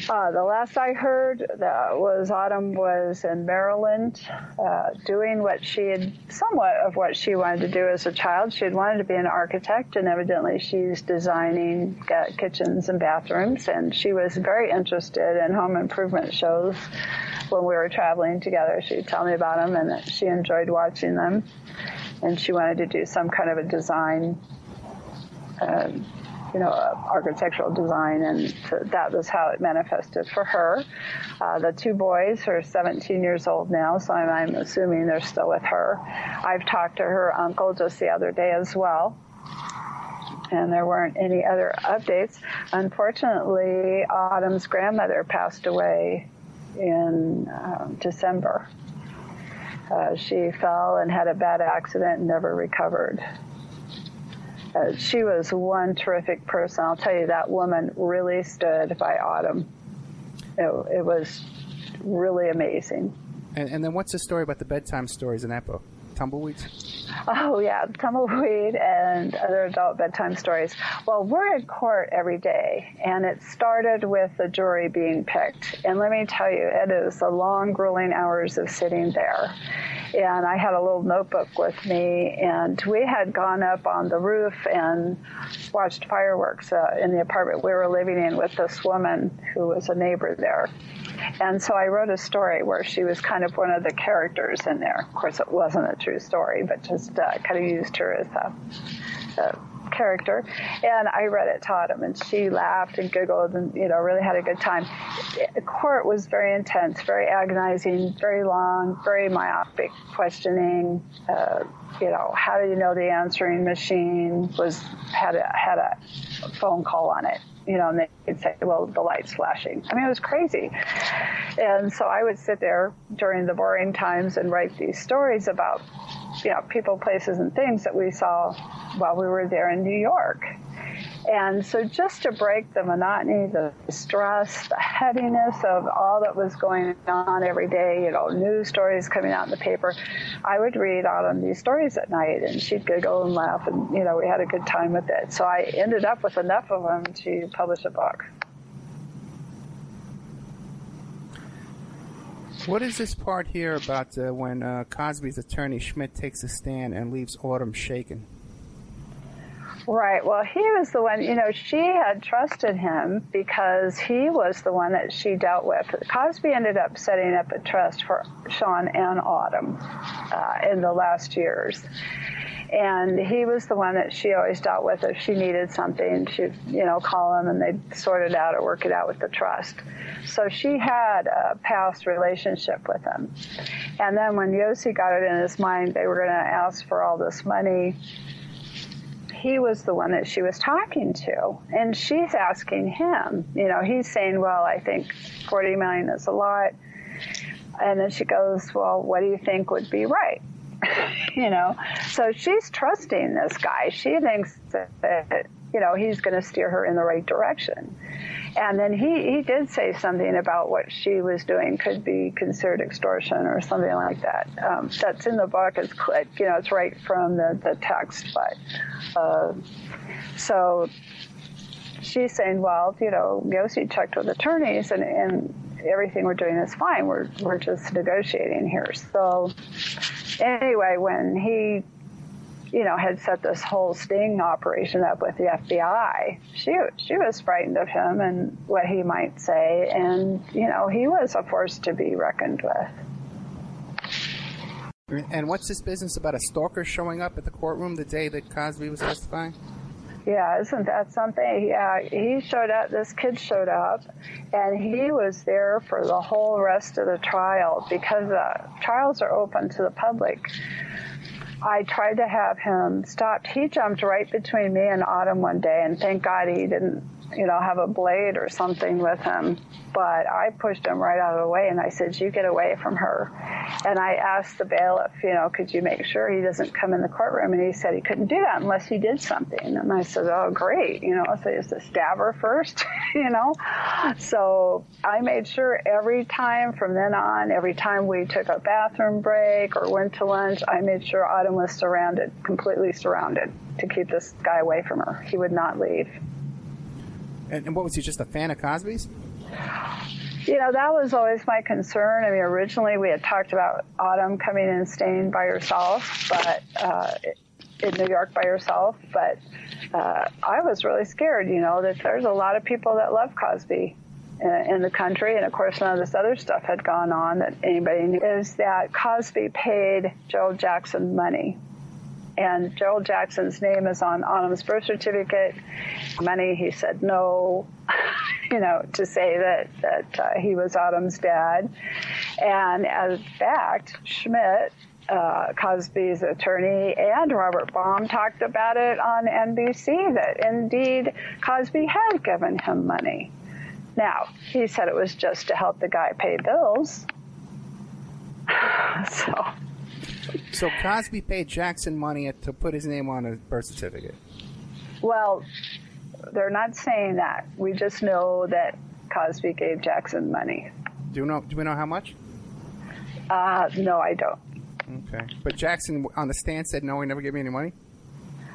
S3: Uh, the last I heard that was Autumn was in Maryland, uh, doing what she had, somewhat of what she wanted to do as a child. She had wanted to be an architect, and evidently she's designing kitchens and bathrooms. And she was very interested in home improvement shows when we were traveling together. She'd tell me about them, and she enjoyed watching them. And she wanted to do some kind of a design. Um, you know, architectural design, and that was how it manifested for her. Uh, the two boys are 17 years old now, so I'm, I'm assuming they're still with her. I've talked to her uncle just the other day as well and there weren't any other updates. Unfortunately, Autumn's grandmother passed away in uh, December. Uh, she fell and had a bad accident and never recovered. Uh, she was one terrific person. I'll tell you, that woman really stood by Autumn. It, it was really amazing.
S2: And, and, then what's the story about the bedtime stories in that book? Tumbleweeds?
S3: Oh, yeah, Tumbleweed and other adult bedtime stories. Well, we're in court every day, and it started with the jury being picked. And let me tell you, it is the long, grueling hours of sitting there and I had a little notebook with me, and we had gone up on the roof and watched fireworks uh, in the apartment we were living in with this woman who was a neighbor there. And so I wrote a story where she was kind of one of the characters in there. Of course, it wasn't a true story, but just uh, kind of used her as a, a character. And I read it to Autumn, and she laughed and giggled and, you know, really had a good time. The court was very intense, very agonizing, very long, very myopic questioning. Uh, you know, how do you know the answering machine was had a, had a phone call on it? You know, and they'd say, well, the light's flashing. I mean, it was crazy. And so I would sit there during the boring times and write these stories about you know, people, places, and things that we saw while we were there in New York. And so, just to break the monotony, the stress, the heaviness of all that was going on every day, you know, news stories coming out in the paper, I would read Autumn these stories at night, and she'd giggle and laugh, and you know, we had a good time with it. So I ended up with enough of them to publish a book.
S2: What is this part here about uh, when uh, Cosby's attorney Schmitt takes a stand and leaves Autumn shaken?
S3: Right. Well, he was the one, you know, she had trusted him because he was the one that she dealt with. Cosby ended up setting up a trust for Shawn and Autumn uh, in the last years. And he was the one that she always dealt with if she needed something. She'd, you know, call him and they'd sort it out or work it out with the trust. So she had a past relationship with him. And then when Yossi got it in his mind they were going to ask for all this money, he was the one that she was talking to. And she's asking him, you know, he's saying, well, I think 40 million is a lot. And then she goes, well, what do you think would be right? you know, so she's trusting this guy. She thinks that, you know, he's going to steer her in the right direction. And then he, he did say something about what she was doing could be considered extortion or something like that. Um, that's in the book. It's, you know, it's right from the, the text. But uh, so she's saying, well, you know, Yossi checked with attorneys and, and everything we're doing is fine. We're, we're just negotiating here. So anyway, when he you know, had set this whole sting operation up with the FBI. She she was frightened of him and what he might say, and you know, he was a force to be reckoned with.
S2: And what's this business about a stalker showing up at the courtroom the day that Cosby was testifying?
S3: Yeah, isn't that something? Yeah, he showed up, this kid showed up, and he was there for the whole rest of the trial because uh, trials are open to the public. I tried to have him stopped. He jumped right between me and Autumn one day, and thank God he didn't, you know, have a blade or something with him. But I pushed him right out of the way, and I said, "You get away from her." And I asked the bailiff, you know, could you make sure he doesn't come in the courtroom? And he said he couldn't do that unless he did something. And I said, "Oh, great, you know, so just stab her first, you know." So I made sure every time from then on, every time we took a bathroom break or went to lunch, I made sure Autumn was surrounded, completely surrounded, to keep this guy away from her. He would not leave.
S2: And, and what was he, just a fan of Cosby's?
S3: You know, that was always my concern. I mean, originally we had talked about Autumn coming and staying by herself, but uh, in New York by herself. But uh, I was really scared, you know, that there's a lot of people that love Cosby in, in the country, and of course, none of this other stuff had gone on that anybody knew. Is that Cosby paid Joel Jackson money and Gerald Jackson's name is on Autumn's birth certificate. Money, he said no, you know, to say that that uh, he was Autumn's dad. And in fact, Schmitt, uh, Cosby's attorney, and Robert Baum talked about it on NBC that indeed Cosby had given him money. Now, he said it was just to help the guy pay bills. so
S2: so Cosby paid Jackson money to put his name on a birth certificate.
S3: Well, they're not saying that. We just know that Cosby gave Jackson money.
S2: Do you know? Do we know how much?
S3: Uh, no, I don't.
S2: Okay, but Jackson on the stand said no, he never gave me any money.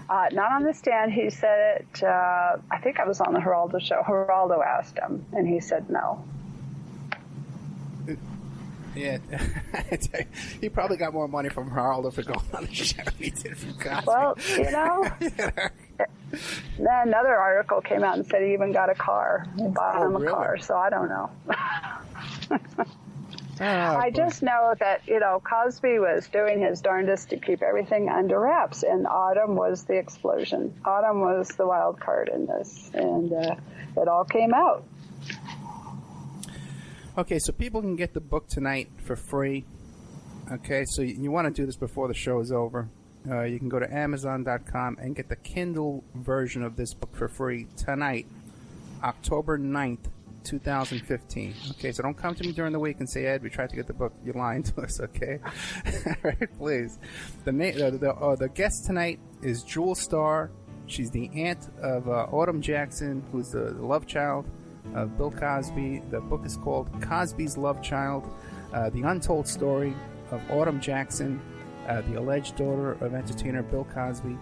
S3: Uh, not on the stand. He said it. Uh, I think I was on the Geraldo show. Geraldo asked him, and he said no.
S2: Yeah, he probably got more money from Geraldo for going on the show than he did from Cosby.
S3: Well, you know, then another article came out and said he even got a car. He bought
S2: oh,
S3: him a
S2: really?
S3: car, so I don't know.
S2: Oh,
S3: I
S2: boy.
S3: just know that you know Cosby was doing his darndest to keep everything under wraps, and Autumn was the explosion. Autumn was the wild card in this, and uh, it all came out.
S2: Okay, so people can get the book tonight for free. Okay, so you, you want to do this before the show is over. Uh, you can go to Amazon.com and get the Kindle version of this book for free tonight, October 9th, 2015. Okay, so don't come to me during the week and say, Ed, we tried to get the book. You're lying to us, okay? All right, please. The, na- the, the, uh, the guest tonight is Jewel Star. She's the aunt of uh, Autumn Jackson, who's the, the love child of Bill Cosby. The book is called Cosby's Love Child uh, The Untold Story of Autumn Jackson, uh, the alleged daughter of entertainer Bill Cosby.